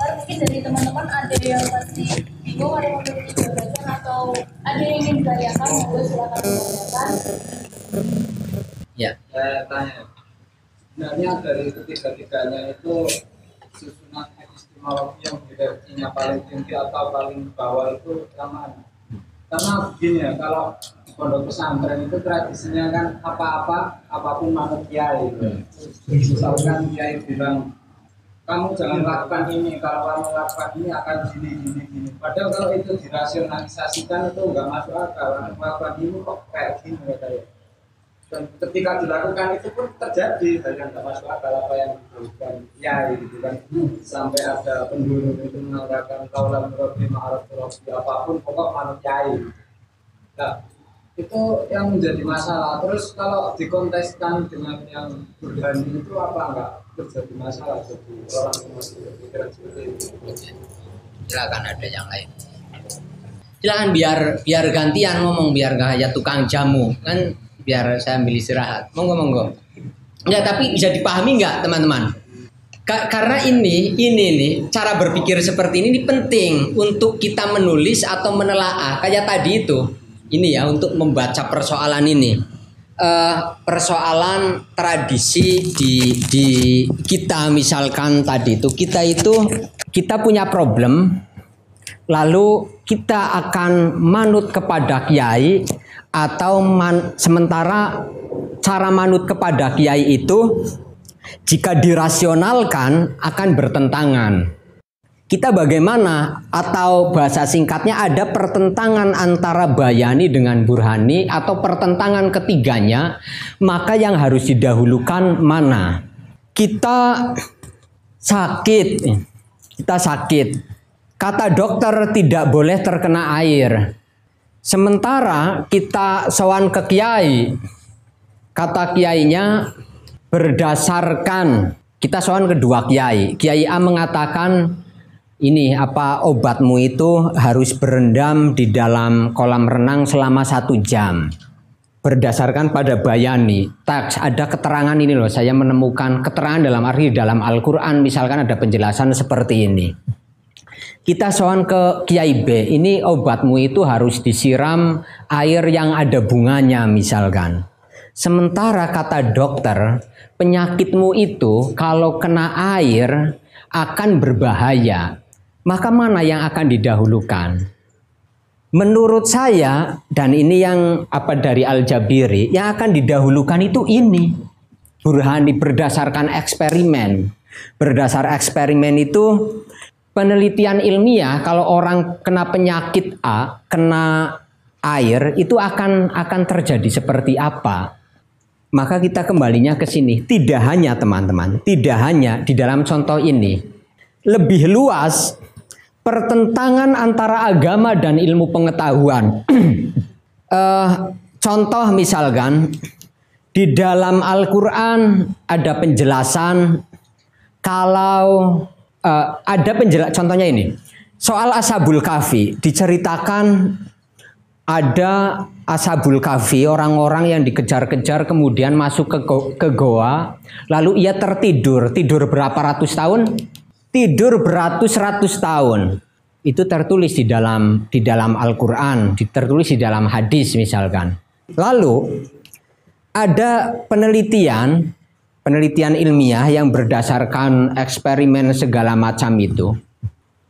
Mungkin dari teman-teman ada yang masih bingung ada yang memiliki atau ada yang ingin ditanyakan monggo silakan ditanyakan ya saya tanya sebenarnya dari ketiga-tiganya itu susunan epistemologi yang hierarkinya paling tinggi atau paling bawah itu mana karena begini ya kalau pondok pesantren itu tradisinya kan apa-apa apa pun manusia itu. Hmm. misalkan kiai bilang kamu jangan lakukan ini kalau kamu lakukan ini akan gini gini gini. Padahal kalau itu dirasionalisasikan itu nggak masuk akal. Lakukan ini kok kayak gini katanya dan ketika dilakukan itu pun terjadi dan nggak masuk akal apa yang dilakukan ya gitu kan. Sampai ada penduduk itu mengatakan kaulan robi ma'aruf apa pun pokok manusiai nah itu yang menjadi masalah. Terus kalau dikonteskan dengan yang berani itu apa enggak terjadi masalah jadi orang yang masih berpikiran seperti itu? Silakan ada yang lain. Silakan biar biar gantian ngomong biar gak hanya tukang jamu. Kan biar saya ambil istirahat. Monggo monggo. Ya tapi bisa dipahami nggak teman-teman? Karena ini ini nih cara berpikir seperti ini, ini penting untuk kita menulis atau menelaah. Kayak tadi itu ini ya untuk membaca persoalan ini. Uh, persoalan tradisi di di kita misalkan tadi itu kita itu kita punya problem lalu kita akan manut kepada kiai atau man, sementara cara manut kepada kiai itu jika dirasionalkan akan bertentangan kita bagaimana atau bahasa singkatnya ada pertentangan antara Bayani dengan Burhani atau pertentangan ketiganya, maka yang harus didahulukan mana? Kita sakit, kita sakit. Kata dokter tidak boleh terkena air. Sementara kita sowan ke kiai, kata kiainya berdasarkan kita sowan kedua kiai. Kiai A mengatakan ini apa obatmu itu harus berendam di dalam kolam renang selama satu jam? Berdasarkan pada bayani. Teks ada keterangan ini loh. Saya menemukan keterangan dalam arti dalam Al-Quran. Misalkan ada penjelasan seperti ini kita soal ke Kiai B ini obatmu itu harus disiram air yang ada bunganya misalkan sementara kata dokter penyakitmu itu kalau kena air akan berbahaya maka mana yang akan didahulukan? Menurut saya dan ini yang apa dari Al-Jabiri yang akan didahulukan itu ini. Burhani berdasarkan eksperimen. Berdasar eksperimen itu penelitian ilmiah kalau orang kena penyakit A, kena air itu akan akan terjadi seperti apa? Maka kita kembalinya ke sini. Tidak hanya teman-teman, tidak hanya di dalam contoh ini. Lebih luas pertentangan antara agama dan ilmu pengetahuan. uh, contoh misalkan Di dalam Al-Quran ada penjelasan kalau uh, ada penjelasan contohnya ini. Soal Ashabul Kahfi diceritakan ada Ashabul Kahfi orang-orang yang dikejar-kejar kemudian masuk ke, go ke goa lalu ia tertidur. Tidur berapa ratus tahun? Tidur beratus-ratus tahun. Itu tertulis di dalam di dalam Al-Qur'an, tertulis di dalam hadis misalkan. Lalu ada penelitian penelitian ilmiah yang berdasarkan eksperimen segala macam itu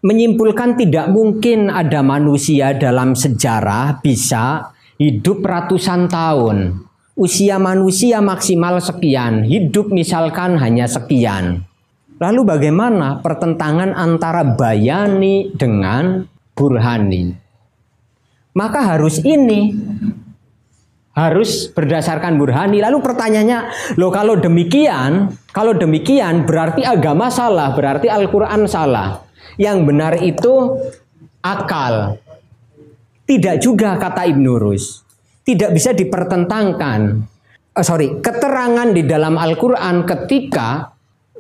menyimpulkan tidak mungkin ada manusia dalam sejarah bisa hidup ratusan tahun. Usia manusia maksimal sekian, hidup misalkan hanya sekian. Lalu bagaimana pertentangan antara bayani dengan burhani? Maka harus ini harus berdasarkan burhani. Lalu pertanyaannya, loh kalau demikian, kalau demikian berarti agama salah, berarti Al-Qur'an salah. Yang benar itu akal. Tidak juga kata Ibnu Rus. Tidak bisa dipertentangkan. Oh, sorry, keterangan di dalam Al-Qur'an ketika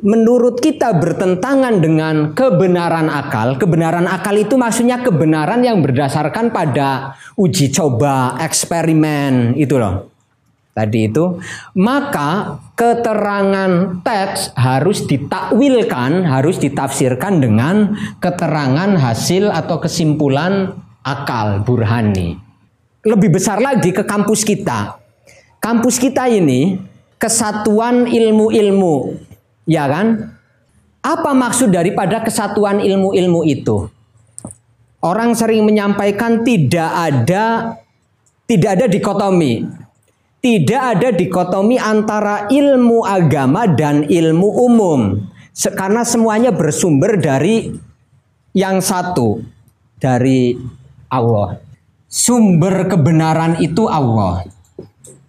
menurut kita bertentangan dengan kebenaran akal. Kebenaran akal itu maksudnya kebenaran yang berdasarkan pada uji coba, eksperimen itu loh. Tadi itu, maka keterangan teks harus ditakwilkan, harus ditafsirkan dengan keterangan hasil atau kesimpulan akal burhani. Lebih besar lagi ke kampus kita. Kampus kita ini kesatuan ilmu-ilmu Ya kan? Apa maksud daripada kesatuan ilmu-ilmu itu? Orang sering menyampaikan tidak ada tidak ada dikotomi. Tidak ada dikotomi antara ilmu agama dan ilmu umum. Karena semuanya bersumber dari yang satu, dari Allah. Sumber kebenaran itu Allah.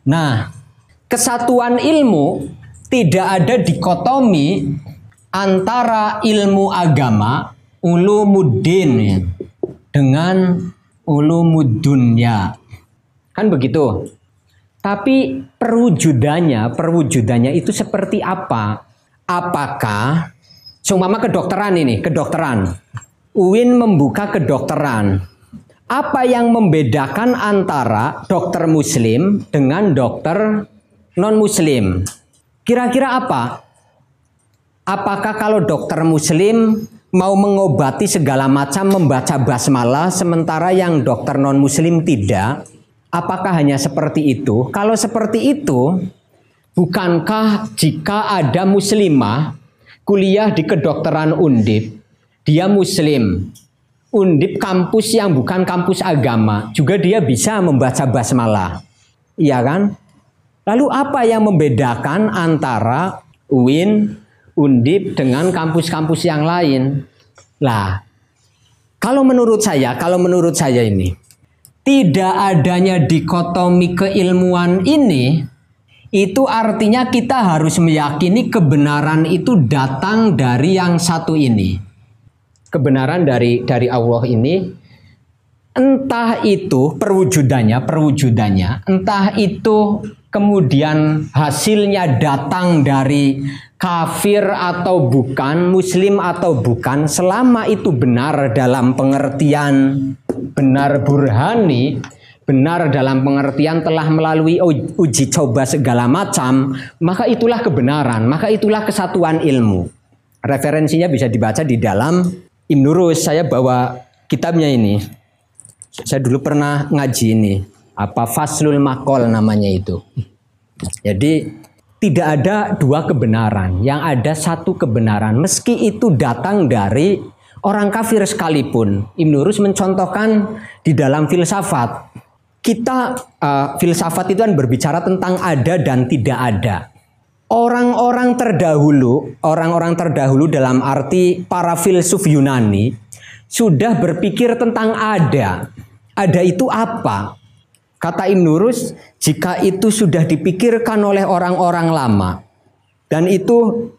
Nah, kesatuan ilmu tidak ada dikotomi antara ilmu agama ulumuddin ya, dengan ulumudunya. Kan begitu. Tapi perwujudannya, perwujudannya itu seperti apa? Apakah seumpama kedokteran ini, kedokteran. UIN membuka kedokteran. Apa yang membedakan antara dokter muslim dengan dokter non muslim? Kira-kira apa? Apakah kalau dokter muslim mau mengobati segala macam membaca basmalah sementara yang dokter non muslim tidak? Apakah hanya seperti itu? Kalau seperti itu, bukankah jika ada muslimah kuliah di kedokteran Undip, dia muslim, Undip kampus yang bukan kampus agama, juga dia bisa membaca basmalah. Iya kan? Lalu apa yang membedakan antara UIN, Undip dengan kampus-kampus yang lain? Lah, kalau menurut saya, kalau menurut saya ini tidak adanya dikotomi keilmuan ini itu artinya kita harus meyakini kebenaran itu datang dari yang satu ini. Kebenaran dari dari Allah ini entah itu perwujudannya, perwujudannya, entah itu kemudian hasilnya datang dari kafir atau bukan, muslim atau bukan, selama itu benar dalam pengertian benar burhani, benar dalam pengertian telah melalui uji coba segala macam, maka itulah kebenaran, maka itulah kesatuan ilmu. Referensinya bisa dibaca di dalam Ibn Rus, saya bawa kitabnya ini. Saya dulu pernah ngaji ini apa faslul makol namanya itu. Jadi tidak ada dua kebenaran, yang ada satu kebenaran meski itu datang dari orang kafir sekalipun. Ibn Rus mencontohkan di dalam filsafat. Kita uh, filsafat itu kan berbicara tentang ada dan tidak ada. Orang-orang terdahulu, orang-orang terdahulu dalam arti para filsuf Yunani sudah berpikir tentang ada. Ada itu apa? Kata Ibn Nurus, jika itu sudah dipikirkan oleh orang-orang lama dan itu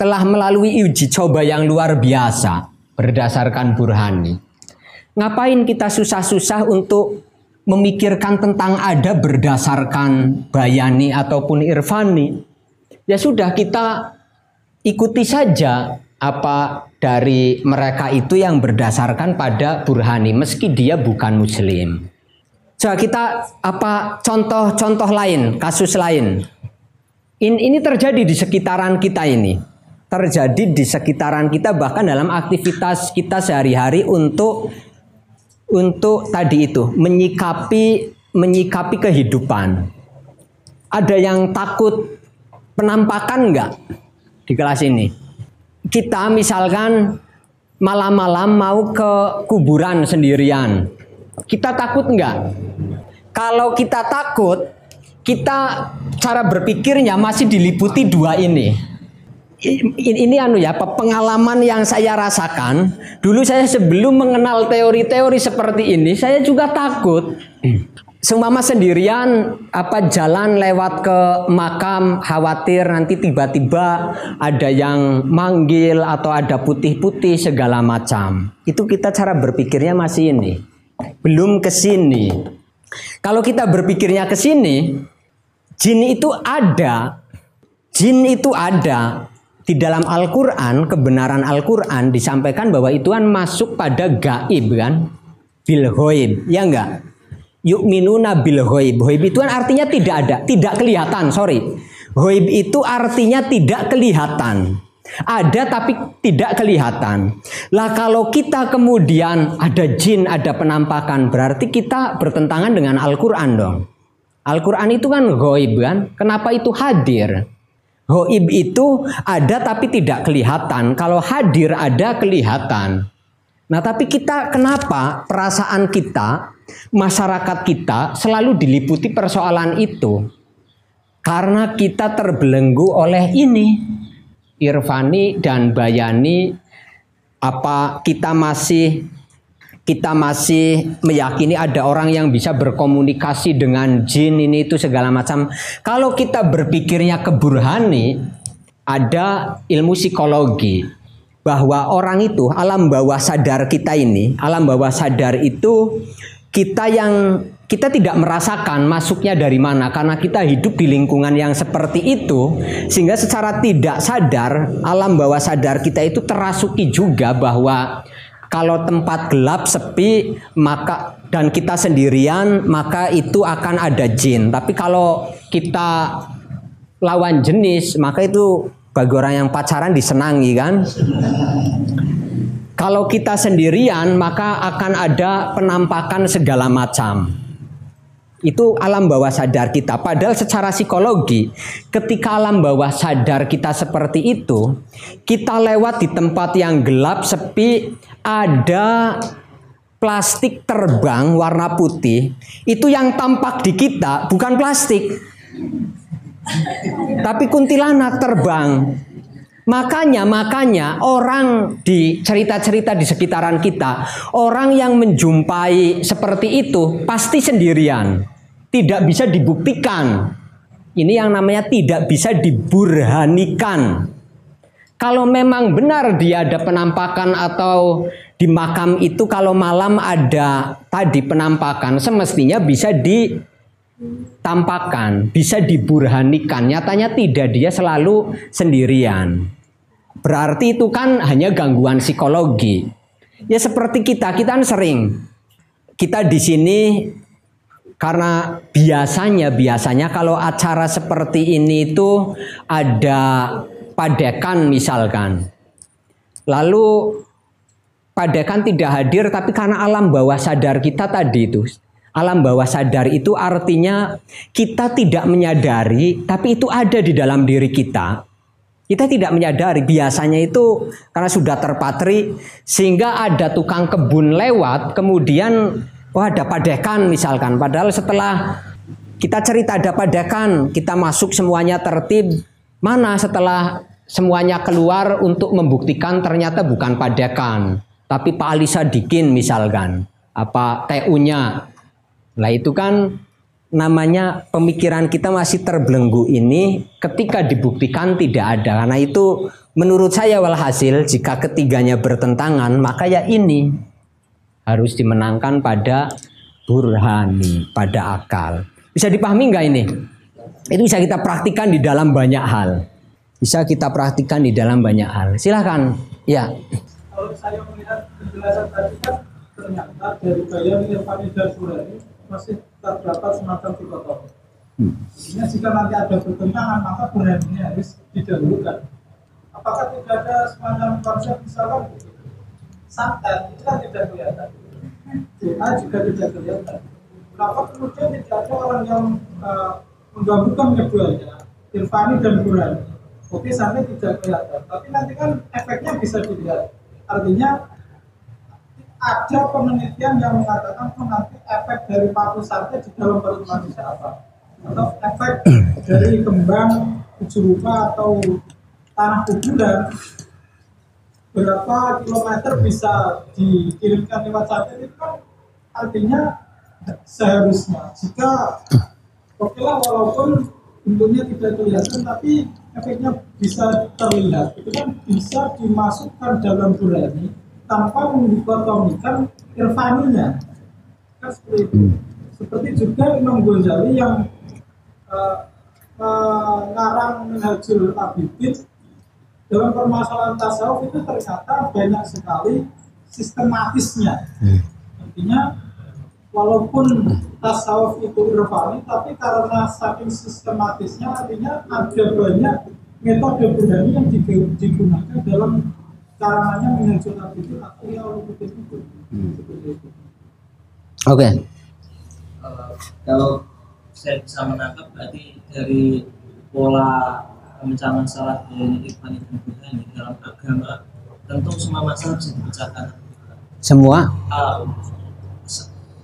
telah melalui uji coba yang luar biasa berdasarkan burhani. Ngapain kita susah-susah untuk memikirkan tentang ada berdasarkan bayani ataupun irfani, ya sudah kita ikuti saja apa dari mereka itu yang berdasarkan pada burhani meski dia bukan muslim. Coba kita apa contoh-contoh lain, kasus lain. Ini, ini terjadi di sekitaran kita ini. Terjadi di sekitaran kita bahkan dalam aktivitas kita sehari-hari untuk untuk tadi itu menyikapi menyikapi kehidupan. Ada yang takut penampakan enggak di kelas ini? Kita misalkan malam-malam mau ke kuburan sendirian. Kita takut enggak? Kalau kita takut, kita cara berpikirnya masih diliputi dua ini ini anu ya pengalaman yang saya rasakan dulu saya sebelum mengenal teori-teori seperti ini saya juga takut Sumama sendirian apa jalan lewat ke makam khawatir nanti tiba-tiba ada yang manggil atau ada putih-putih segala macam. Itu kita cara berpikirnya masih ini. Belum ke sini. Kalau kita berpikirnya ke sini, jin itu ada. Jin itu ada, di dalam Al-Quran, kebenaran Al-Quran disampaikan bahwa itu kan masuk pada gaib kan. Bil hoib, ya enggak? Yuk minuna bil hoib. Hoib itu kan artinya tidak ada, tidak kelihatan, sorry. Hoib itu artinya tidak kelihatan. Ada tapi tidak kelihatan. Lah kalau kita kemudian ada jin, ada penampakan, berarti kita bertentangan dengan Al-Quran dong. Al-Quran itu kan goib kan. Kenapa itu hadir? Hoib itu ada tapi tidak kelihatan. Kalau hadir ada kelihatan. Nah, tapi kita kenapa perasaan kita, masyarakat kita selalu diliputi persoalan itu? Karena kita terbelenggu oleh ini. Irfani dan Bayani apa kita masih kita masih meyakini ada orang yang bisa berkomunikasi dengan jin ini itu segala macam. Kalau kita berpikirnya keburhani, ada ilmu psikologi bahwa orang itu alam bawah sadar kita ini, alam bawah sadar itu kita yang kita tidak merasakan masuknya dari mana karena kita hidup di lingkungan yang seperti itu sehingga secara tidak sadar alam bawah sadar kita itu terasuki juga bahwa kalau tempat gelap sepi maka dan kita sendirian maka itu akan ada jin. Tapi kalau kita lawan jenis maka itu bagi orang yang pacaran disenangi kan. Kalau kita sendirian maka akan ada penampakan segala macam. Itu alam bawah sadar kita. Padahal secara psikologi, ketika alam bawah sadar kita seperti itu, kita lewat di tempat yang gelap, sepi, ada plastik terbang warna putih. Itu yang tampak di kita bukan plastik. Tapi kuntilanak terbang. Makanya, makanya orang di cerita-cerita di sekitaran kita, orang yang menjumpai seperti itu pasti sendirian. Tidak bisa dibuktikan. Ini yang namanya tidak bisa diburhanikan. Kalau memang benar dia ada penampakan atau di makam itu kalau malam ada tadi penampakan, semestinya bisa di tampakkan, bisa diburhanikan. Nyatanya tidak, dia selalu sendirian. Berarti itu kan hanya gangguan psikologi. Ya seperti kita, kita kan sering kita di sini karena biasanya biasanya kalau acara seperti ini itu ada padekan misalkan. Lalu padekan tidak hadir tapi karena alam bawah sadar kita tadi itu Alam bawah sadar itu artinya kita tidak menyadari tapi itu ada di dalam diri kita. Kita tidak menyadari biasanya itu karena sudah terpatri sehingga ada tukang kebun lewat kemudian wah ada padekan misalkan. Padahal setelah kita cerita ada padekan kita masuk semuanya tertib mana setelah semuanya keluar untuk membuktikan ternyata bukan padekan tapi Pak Ali Sadikin misalkan apa TU-nya lah itu kan namanya pemikiran kita masih terbelenggu ini ketika dibuktikan tidak ada. Karena itu menurut saya walhasil jika ketiganya bertentangan maka ya ini harus dimenangkan pada burhani pada akal. Bisa dipahami nggak ini? Itu bisa kita praktikkan di dalam banyak hal. Bisa kita praktikkan di dalam banyak hal. Silahkan. Ya.
Kalau saya melihat penjelasan tadi kan ternyata dari bayang Irfani dan Burhani masih terdapat semacam dikotomi. Hmm. jika nanti ada pertentangan maka Burhani harus didahulukan. Apakah tidak ada semacam konsep misalkan santet itu kan tidak kelihatan. Doa juga tidak kelihatan. Kenapa kemudian tidak ada orang yang uh, menggabungkan keduanya Irfani dan Burani oke sampai tidak kelihatan. Tapi nanti kan efeknya bisa dilihat. Artinya ada penelitian yang mengatakan oh, nanti efek dari paku sate di dalam perut manusia apa? Atau efek dari kembang tujuh rupa atau tanah kuburan? Berapa kilometer bisa dikirimkan lewat satelit kan artinya seharusnya. Jika oke lah walaupun bentuknya tidak kelihatan tapi efeknya bisa terlihat. Itu kan bisa dimasukkan dalam burani tanpa mendikotomikan irfaninya kan seperti itu hmm. seperti juga Imam Ghazali yang uh, mengarang Minhajul Abidin dalam permasalahan tasawuf itu ternyata banyak sekali sistematisnya. Hmm. Artinya walaupun tasawuf itu irfani, tapi karena saking sistematisnya artinya ada banyak metode berani yang digunakan dalam caranya mengajar itu atau ya itu. Hmm.
Oke. Okay.
Uh, kalau saya bisa menangkap berarti dari pola pemecah masalah dari Ikhwan Ibn ini dalam agama tentu semua masalah bisa dipecahkan
semua
uh,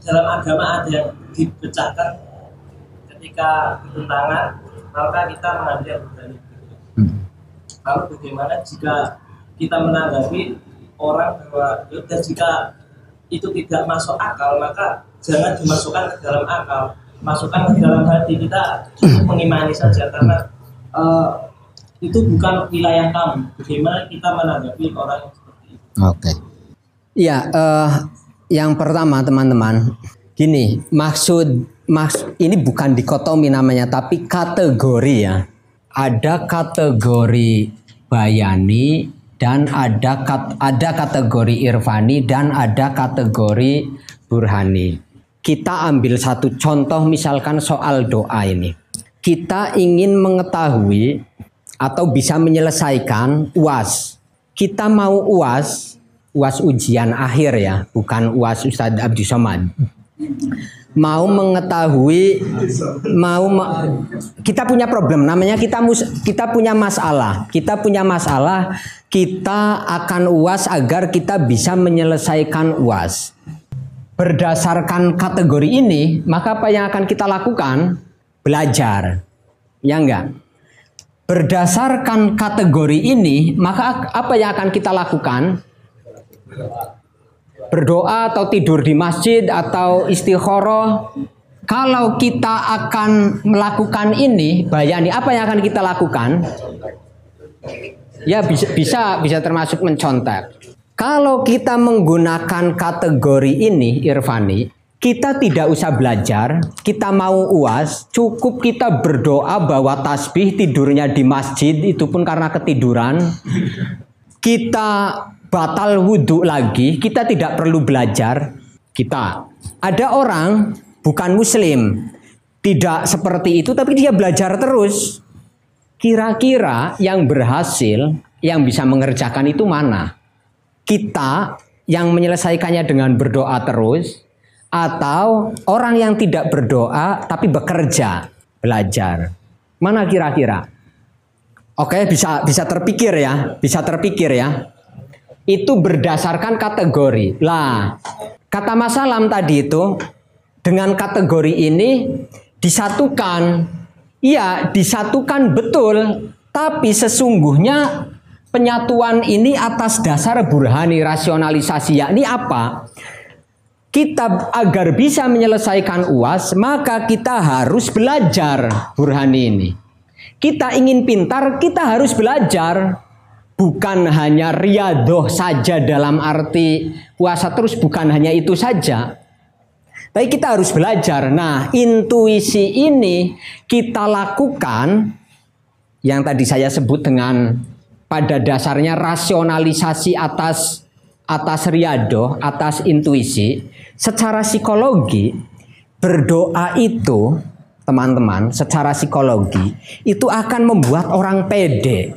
dalam agama ada yang dipecahkan ketika bertentangan maka kita mengambil yang berani hmm. lalu bagaimana jika kita menanggapi orang bahwa dan jika itu tidak masuk akal maka jangan dimasukkan ke dalam akal masukkan ke dalam hati kita cukup mengimani saja karena uh, itu bukan wilayah kamu. Bagaimana kita menanggapi orang yang seperti itu?
Oke. Okay. Ya, uh, yang pertama teman-teman, gini, maksud maks ini bukan dikotomi namanya, tapi kategori ya. Ada kategori bayani dan ada ada kategori irfani dan ada kategori burhani. Kita ambil satu contoh misalkan soal doa ini. Kita ingin mengetahui atau bisa menyelesaikan UAS. Kita mau UAS, UAS ujian akhir ya, bukan UAS Ustadz Abdi Somad. Mau mengetahui, mau ma kita punya problem, namanya kita mus kita punya masalah, kita punya masalah, kita akan UAS agar kita bisa menyelesaikan UAS. Berdasarkan kategori ini, maka apa yang akan kita lakukan? Belajar. Ya enggak? Berdasarkan kategori ini, maka apa yang akan kita lakukan? Berdoa atau tidur di masjid atau istikharah. Kalau kita akan melakukan ini, bayani apa yang akan kita lakukan? Ya bisa bisa bisa termasuk mencontek. Kalau kita menggunakan kategori ini, Irfani, kita tidak usah belajar, kita mau uas, cukup kita berdoa bahwa tasbih tidurnya di masjid itu pun karena ketiduran. Kita batal wudhu lagi, kita tidak perlu belajar. Kita ada orang bukan muslim, tidak seperti itu tapi dia belajar terus. Kira-kira yang berhasil, yang bisa mengerjakan itu mana? Kita yang menyelesaikannya dengan berdoa terus, atau orang yang tidak berdoa tapi bekerja, belajar. Mana kira-kira? Oke, bisa bisa terpikir ya, bisa terpikir ya. Itu berdasarkan kategori. Lah, kata Mas Salam tadi itu dengan kategori ini disatukan. Iya, disatukan betul, tapi sesungguhnya penyatuan ini atas dasar burhani rasionalisasi yakni apa? kita agar bisa menyelesaikan UAS, maka kita harus belajar Burhani ini. Kita ingin pintar, kita harus belajar. Bukan hanya riadoh saja dalam arti puasa terus, bukan hanya itu saja. Tapi kita harus belajar. Nah, intuisi ini kita lakukan yang tadi saya sebut dengan pada dasarnya rasionalisasi atas atas riado, atas intuisi, secara psikologi berdoa itu teman-teman secara psikologi itu akan membuat orang pede,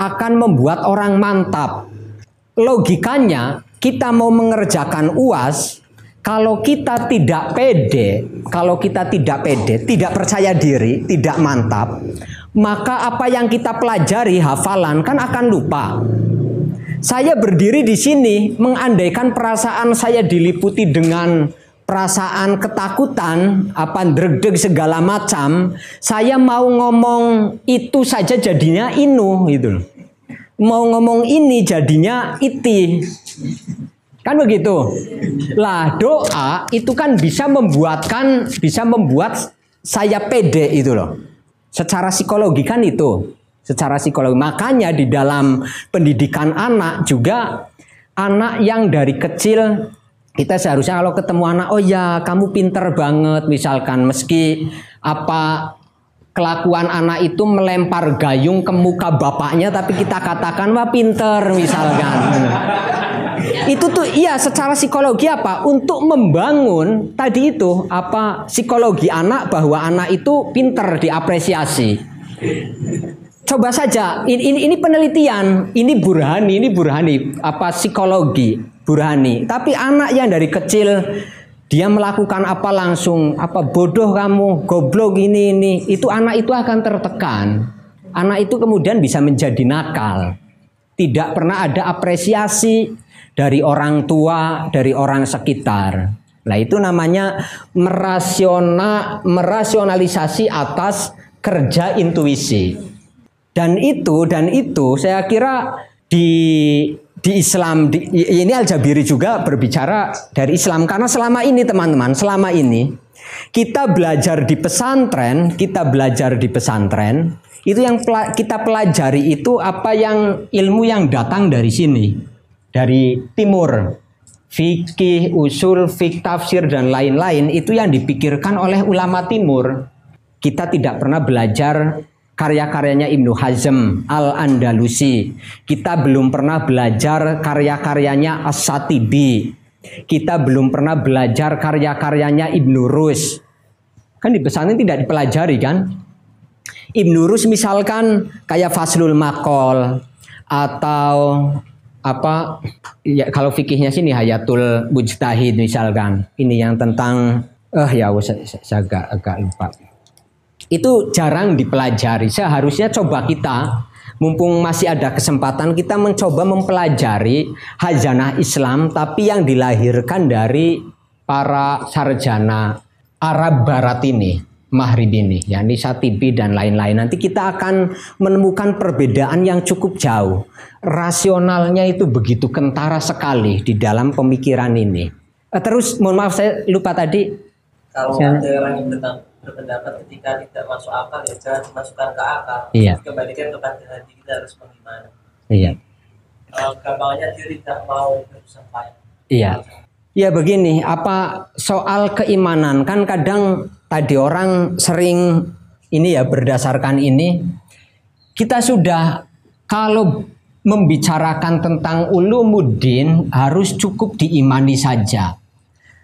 akan membuat orang mantap. Logikanya kita mau mengerjakan UAS kalau kita tidak pede, kalau kita tidak pede, tidak percaya diri, tidak mantap, maka apa yang kita pelajari hafalan kan akan lupa. Saya berdiri di sini mengandaikan perasaan saya diliputi dengan perasaan ketakutan, apa deg-deg segala macam, saya mau ngomong itu saja jadinya inu gitu Mau ngomong ini jadinya iti. Kan begitu. Lah doa itu kan bisa membuatkan bisa membuat saya pede itu loh. Secara psikologi kan itu. Secara psikologi. Makanya di dalam pendidikan anak juga anak yang dari kecil kita seharusnya kalau ketemu anak oh ya kamu pinter banget. Misalkan meski apa kelakuan anak itu melempar gayung ke muka bapaknya tapi kita katakan wah pinter misalkan. Itu tuh iya secara psikologi apa? Untuk membangun tadi itu apa psikologi anak bahwa anak itu pinter diapresiasi. Coba saja ini, ini, ini penelitian ini burhani ini burhani apa psikologi burhani. Tapi anak yang dari kecil dia melakukan apa langsung? Apa bodoh kamu? Goblok ini ini. Itu anak itu akan tertekan. Anak itu kemudian bisa menjadi nakal. Tidak pernah ada apresiasi dari orang tua, dari orang sekitar. Nah, itu namanya merasiona, merasionalisasi atas kerja intuisi. Dan itu dan itu saya kira di di Islam di, ini Al Jabiri juga berbicara dari Islam. Karena selama ini teman-teman, selama ini kita belajar di pesantren, kita belajar di pesantren, itu yang kita pelajari itu apa yang ilmu yang datang dari sini. Dari timur. Fikih, usul, fik, tafsir dan lain-lain itu yang dipikirkan oleh ulama timur. Kita tidak pernah belajar karya-karyanya Ibnu Hazm Al-Andalusi. Kita belum pernah belajar karya-karyanya As-Satibi. Kita belum pernah belajar karya-karyanya Ibnu Rus. Kan di pesantren tidak dipelajari kan? Ibnu Rus misalkan kayak Faslul Makol atau apa ya kalau fikihnya sini hayatul mujtahid misalkan ini yang tentang eh ya saya, saya agak agak lupa itu jarang dipelajari seharusnya coba kita mumpung masih ada kesempatan kita mencoba mempelajari hajanah Islam tapi yang dilahirkan dari para sarjana Arab Barat ini Mahrib ini, yakni Satibi dan lain-lain. Nanti kita akan menemukan perbedaan yang cukup jauh. Rasionalnya itu begitu kentara sekali di dalam pemikiran ini. Eh, terus, mohon maaf saya lupa tadi.
Kalau ada yang berpendapat ketika tidak masuk akal ya jangan dimasukkan ke akal.
Iya.
Kembalikan kepada hati kita harus bagaimana.
Iya.
Uh, gampangnya dia tidak mau bersampai.
Iya. Ya begini, apa soal keimanan kan kadang tadi orang sering ini ya berdasarkan ini kita sudah kalau membicarakan tentang ulumuddin harus cukup diimani saja.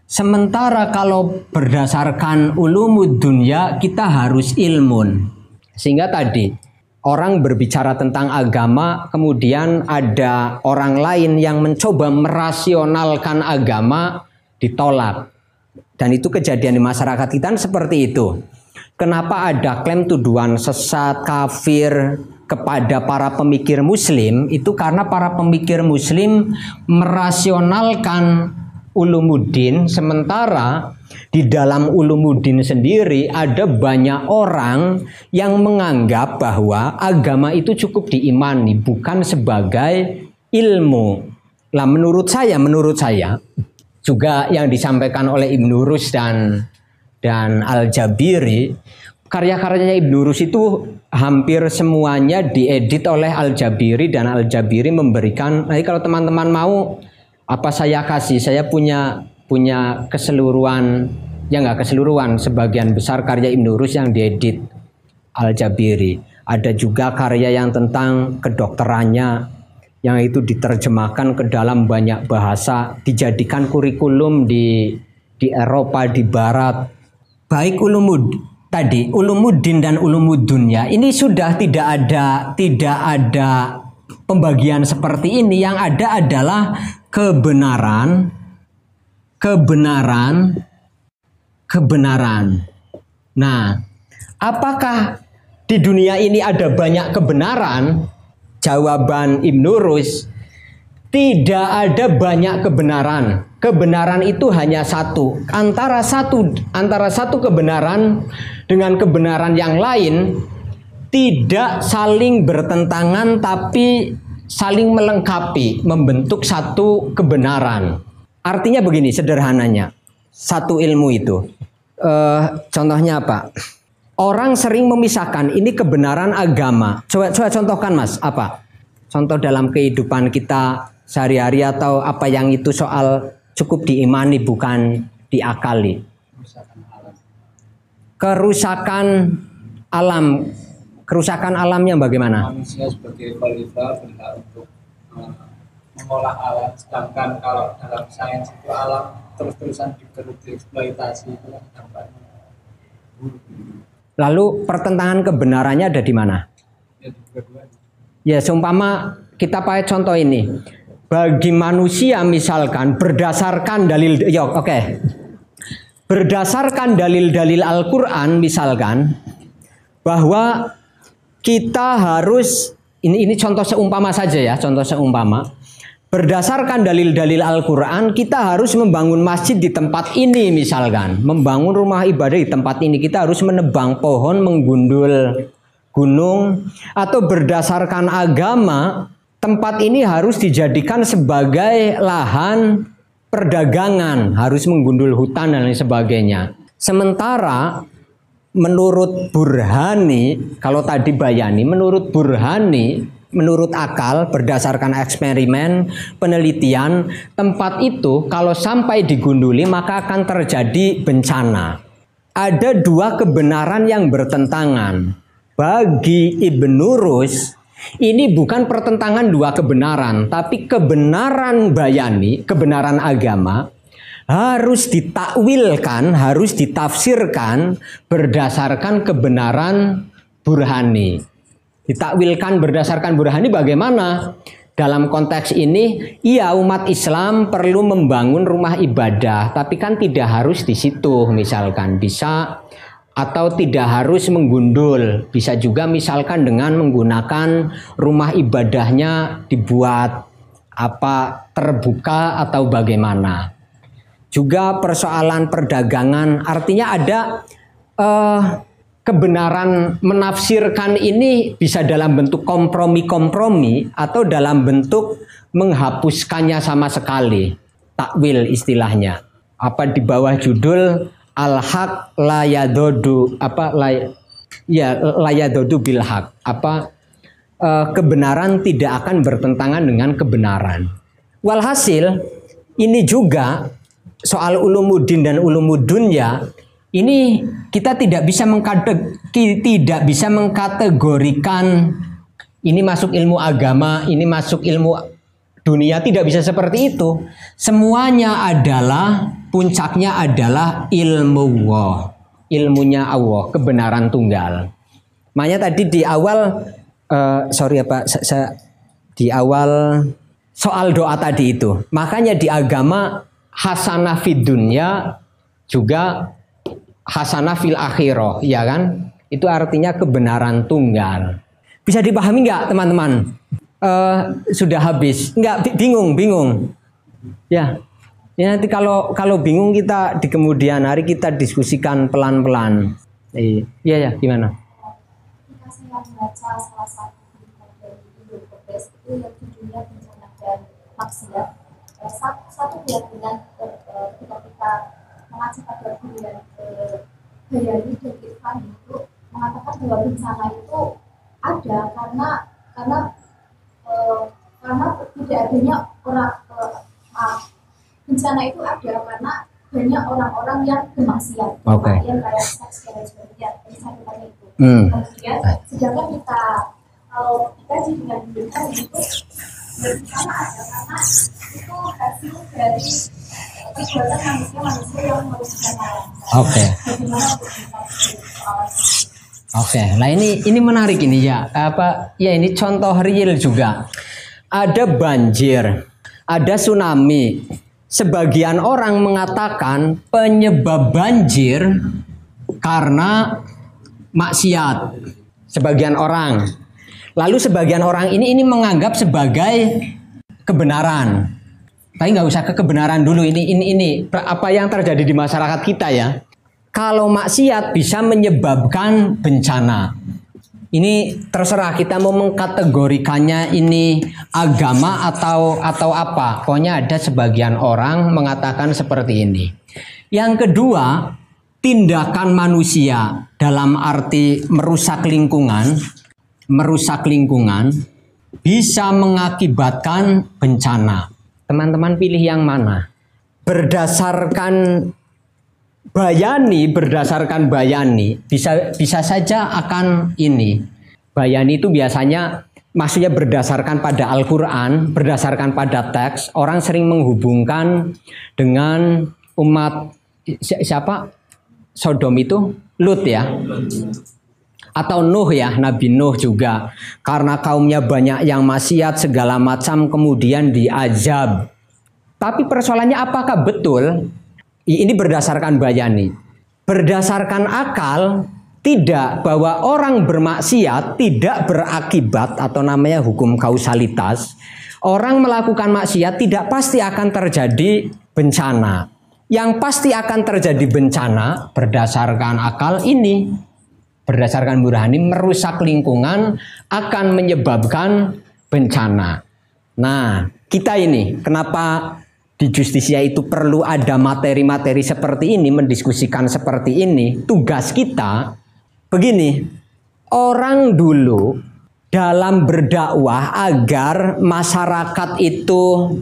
Sementara kalau berdasarkan ulumud dunia kita harus ilmun. Sehingga tadi orang berbicara tentang agama, kemudian ada orang lain yang mencoba merasionalkan agama ditolak. Dan itu kejadian di masyarakat kita seperti itu. Kenapa ada klaim tuduhan sesat, kafir kepada para pemikir muslim? Itu karena para pemikir muslim merasionalkan ulumuddin sementara di dalam ulumuddin sendiri ada banyak orang yang menganggap bahwa agama itu cukup diimani bukan sebagai ilmu. Lah menurut saya, menurut saya juga yang disampaikan oleh Ibnu Rus dan dan Al Jabiri karya-karyanya Ibnu Rus itu hampir semuanya diedit oleh Al Jabiri dan Al Jabiri memberikan. Nanti kalau teman-teman mau apa saya kasih, saya punya punya keseluruhan ya nggak keseluruhan, sebagian besar karya Ibnu Rus yang diedit Al-Jabiri. Ada juga karya yang tentang kedokterannya yang itu diterjemahkan ke dalam banyak bahasa, dijadikan kurikulum di di Eropa, di Barat. Baik ulumud tadi, ulumuddin dan ulumudunya ini sudah tidak ada tidak ada pembagian seperti ini. Yang ada adalah kebenaran, kebenaran, kebenaran. Nah, apakah di dunia ini ada banyak kebenaran? Jawaban Ibnu Rus, tidak ada banyak kebenaran. Kebenaran itu hanya satu. Antara satu antara satu kebenaran dengan kebenaran yang lain tidak saling bertentangan tapi saling melengkapi, membentuk satu kebenaran. Artinya begini sederhananya. Satu ilmu itu. Eh, contohnya apa? Orang sering memisahkan ini kebenaran agama. Coba coba contohkan Mas, apa? Contoh dalam kehidupan kita sehari-hari atau apa yang itu soal cukup diimani bukan diakali. Kerusakan alam. Kerusakan alamnya bagaimana?
manusia sebagai khalifah berhak untuk uh, mengolah alam sedangkan kalau dalam sains itu alam terus-terusan digerus dieksploitasi itu kan dampaknya
Lalu pertentangan kebenarannya ada di mana?
ya
Ya, seumpama kita pakai contoh ini. Bagi manusia misalkan berdasarkan dalil ya oke. Berdasarkan dalil-dalil Al-Qur'an misalkan bahwa kita harus ini ini contoh seumpama saja ya, contoh seumpama. Berdasarkan dalil-dalil Al-Quran, kita harus membangun masjid di tempat ini misalkan. Membangun rumah ibadah di tempat ini. Kita harus menebang pohon, menggundul gunung. Atau berdasarkan agama, tempat ini harus dijadikan sebagai lahan perdagangan. Harus menggundul hutan dan lain sebagainya. Sementara menurut Burhani, kalau tadi Bayani, menurut Burhani, menurut akal berdasarkan eksperimen, penelitian, tempat itu kalau sampai digunduli maka akan terjadi bencana. Ada dua kebenaran yang bertentangan. Bagi Ibnu Rus, ini bukan pertentangan dua kebenaran, tapi kebenaran bayani, kebenaran agama harus ditakwilkan, harus ditafsirkan berdasarkan kebenaran burhani. Ditakwilkan berdasarkan burhani bagaimana? Dalam konteks ini, iya umat Islam perlu membangun rumah ibadah, tapi kan tidak harus di situ misalkan bisa atau tidak harus menggundul. Bisa juga misalkan dengan menggunakan rumah ibadahnya dibuat apa terbuka atau bagaimana juga persoalan perdagangan. Artinya ada eh, kebenaran menafsirkan ini bisa dalam bentuk kompromi-kompromi atau dalam bentuk menghapuskannya sama sekali. Takwil istilahnya. Apa di bawah judul al-haq layadodu apa lay, ya layadodu bil haq apa eh, kebenaran tidak akan bertentangan dengan kebenaran. Walhasil ini juga soal ulumuddin dan ulumudunya ini kita tidak bisa tidak bisa mengkategorikan ini masuk ilmu agama, ini masuk ilmu dunia tidak bisa seperti itu. Semuanya adalah puncaknya adalah ilmu Allah, ilmunya Allah, kebenaran tunggal. Makanya tadi di awal uh, sorry saya, saya di awal soal doa tadi itu. Makanya di agama hasanah fid dunya juga hasanah fil akhirah, ya kan? Itu artinya kebenaran tunggal. Bisa dipahami nggak teman-teman? Uh, sudah habis? Nggak bingung, bingung. Ya, ya nanti kalau kalau bingung kita di kemudian hari kita diskusikan pelan-pelan. Iya, ya, gimana?
Maksiat satu, satu keyakinan ketika kita mengaji pada bulan Bayani dan Irfan itu mengatakan bahwa bencana itu ada karena karena eh, karena tidak adanya orang maaf bencana itu ada karena banyak orang-orang yang bermaksiat,
Oke.
yang kayak seks dan sebagainya. Hal itu.
Hmm.
Kemudian sedangkan kita kalau dikaji dengan detail itu
Oke.
Soal
Oke, nah ini ini menarik ini ya. Apa ya ini contoh real juga. Ada banjir, ada tsunami. Sebagian orang mengatakan penyebab banjir karena maksiat. Sebagian orang. Lalu sebagian orang ini ini menganggap sebagai kebenaran. Tapi nggak usah ke kebenaran dulu ini ini ini apa yang terjadi di masyarakat kita ya. Kalau maksiat bisa menyebabkan bencana. Ini terserah kita mau mengkategorikannya ini agama atau atau apa. Pokoknya ada sebagian orang mengatakan seperti ini. Yang kedua, tindakan manusia dalam arti merusak lingkungan, merusak lingkungan bisa mengakibatkan bencana. Teman-teman pilih yang mana? Berdasarkan bayani, berdasarkan bayani bisa bisa saja akan ini. Bayani itu biasanya maksudnya berdasarkan pada Al-Qur'an, berdasarkan pada teks, orang sering menghubungkan dengan umat si- siapa? Sodom itu Lut ya atau Nuh ya, Nabi Nuh juga. Karena kaumnya banyak yang maksiat segala macam kemudian diazab. Tapi persoalannya apakah betul? Ini berdasarkan bayani. Berdasarkan akal tidak bahwa orang bermaksiat tidak berakibat atau namanya hukum kausalitas. Orang melakukan maksiat tidak pasti akan terjadi bencana. Yang pasti akan terjadi bencana berdasarkan akal ini berdasarkan burhani merusak lingkungan akan menyebabkan bencana. Nah, kita ini kenapa di justisia itu perlu ada materi-materi seperti ini, mendiskusikan seperti ini. Tugas kita begini, orang dulu dalam berdakwah agar masyarakat itu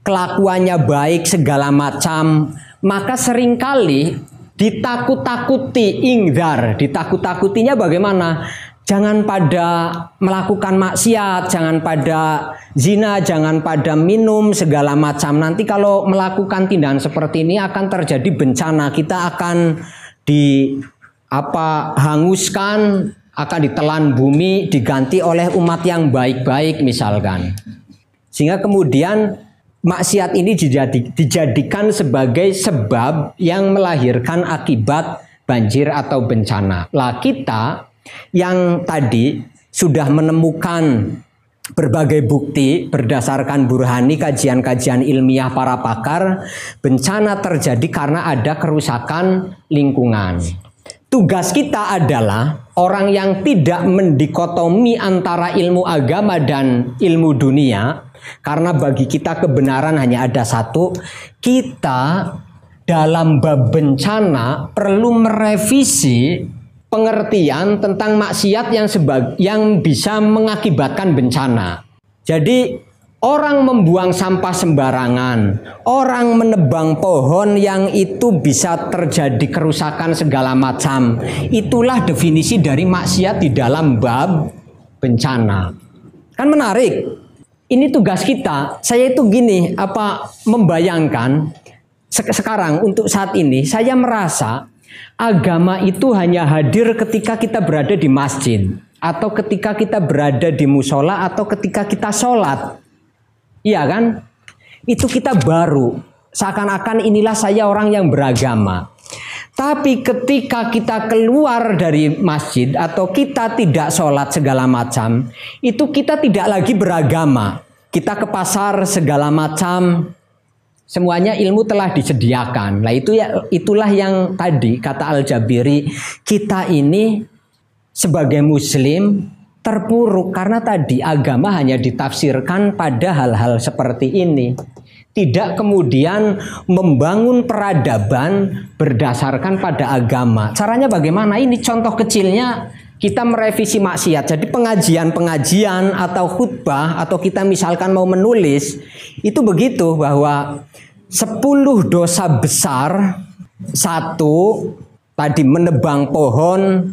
kelakuannya baik segala macam, maka sering kali ditakut-takuti ingdar, ditakut-takutinya bagaimana? Jangan pada melakukan maksiat, jangan pada zina, jangan pada minum segala macam. Nanti kalau melakukan tindakan seperti ini akan terjadi bencana. Kita akan di apa hanguskan, akan ditelan bumi, diganti oleh umat yang baik-baik misalkan. Sehingga kemudian maksiat ini dijadi- dijadikan sebagai sebab yang melahirkan akibat banjir atau bencana. Lah kita yang tadi sudah menemukan berbagai bukti berdasarkan burhani kajian-kajian ilmiah para pakar bencana terjadi karena ada kerusakan lingkungan. Tugas kita adalah orang yang tidak mendikotomi antara ilmu agama dan ilmu dunia karena bagi kita kebenaran hanya ada satu. Kita dalam bab bencana perlu merevisi pengertian tentang maksiat yang sebag yang bisa mengakibatkan bencana. Jadi orang membuang sampah sembarangan, orang menebang pohon yang itu bisa terjadi kerusakan segala macam. Itulah definisi dari maksiat di dalam bab bencana. Kan menarik. Ini tugas kita. Saya itu gini, apa membayangkan sek- sekarang untuk saat ini saya merasa agama itu hanya hadir ketika kita berada di masjid atau ketika kita berada di musola atau ketika kita sholat. Iya kan? Itu kita baru. Seakan-akan inilah saya orang yang beragama. Tapi ketika kita keluar dari masjid atau kita tidak sholat segala macam, itu kita tidak lagi beragama. Kita ke pasar segala macam, semuanya ilmu telah disediakan. Nah itu ya itulah yang tadi kata Al Jabiri kita ini sebagai Muslim terpuruk karena tadi agama hanya ditafsirkan pada hal-hal seperti ini. Tidak kemudian membangun peradaban berdasarkan pada agama. Caranya bagaimana? Ini contoh kecilnya kita merevisi maksiat. Jadi pengajian-pengajian atau khutbah atau kita misalkan mau menulis itu begitu bahwa sepuluh dosa besar satu tadi menebang pohon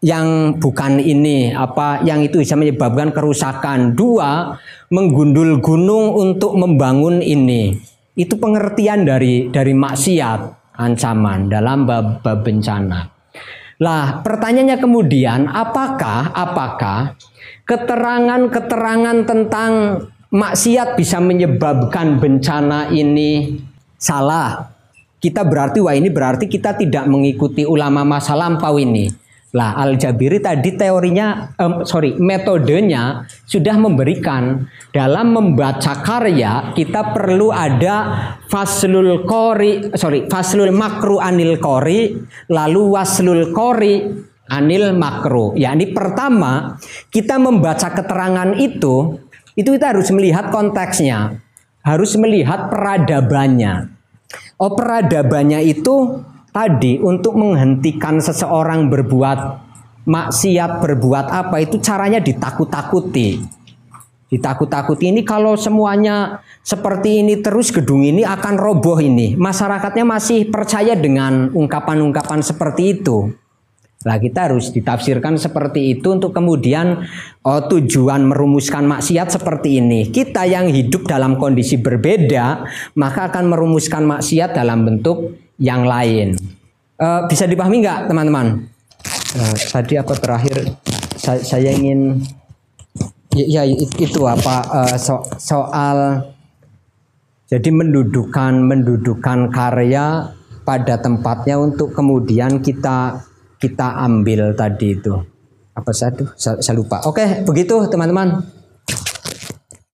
yang bukan ini apa yang itu bisa menyebabkan kerusakan. Dua menggundul gunung untuk membangun ini. Itu pengertian dari dari maksiat ancaman dalam bab, bab bencana. Lah pertanyaannya kemudian apakah apakah keterangan-keterangan tentang maksiat bisa menyebabkan bencana ini salah? Kita berarti wah ini berarti kita tidak mengikuti ulama masa lampau ini lah Al Jabiri tadi teorinya, um, sorry metodenya sudah memberikan dalam membaca karya kita perlu ada faslul kori, sorry faslul makru anil kori, lalu waslul kori anil makru. Ya ini pertama kita membaca keterangan itu, itu kita harus melihat konteksnya, harus melihat peradabannya. Oh peradabannya itu tadi untuk menghentikan seseorang berbuat maksiat berbuat apa itu caranya ditakut-takuti. Ditakut-takuti ini kalau semuanya seperti ini terus gedung ini akan roboh ini. Masyarakatnya masih percaya dengan ungkapan-ungkapan seperti itu. Lah kita harus ditafsirkan seperti itu untuk kemudian oh, tujuan merumuskan maksiat seperti ini. Kita yang hidup dalam kondisi berbeda maka akan merumuskan maksiat dalam bentuk yang lain. Uh, bisa dipahami nggak teman-teman? Uh, tadi apa terakhir? Saya, saya ingin ya, ya itu apa? Uh, so, soal jadi mendudukan mendudukan karya pada tempatnya untuk kemudian kita kita ambil tadi itu. Apa satu saya, saya lupa. Oke begitu teman-teman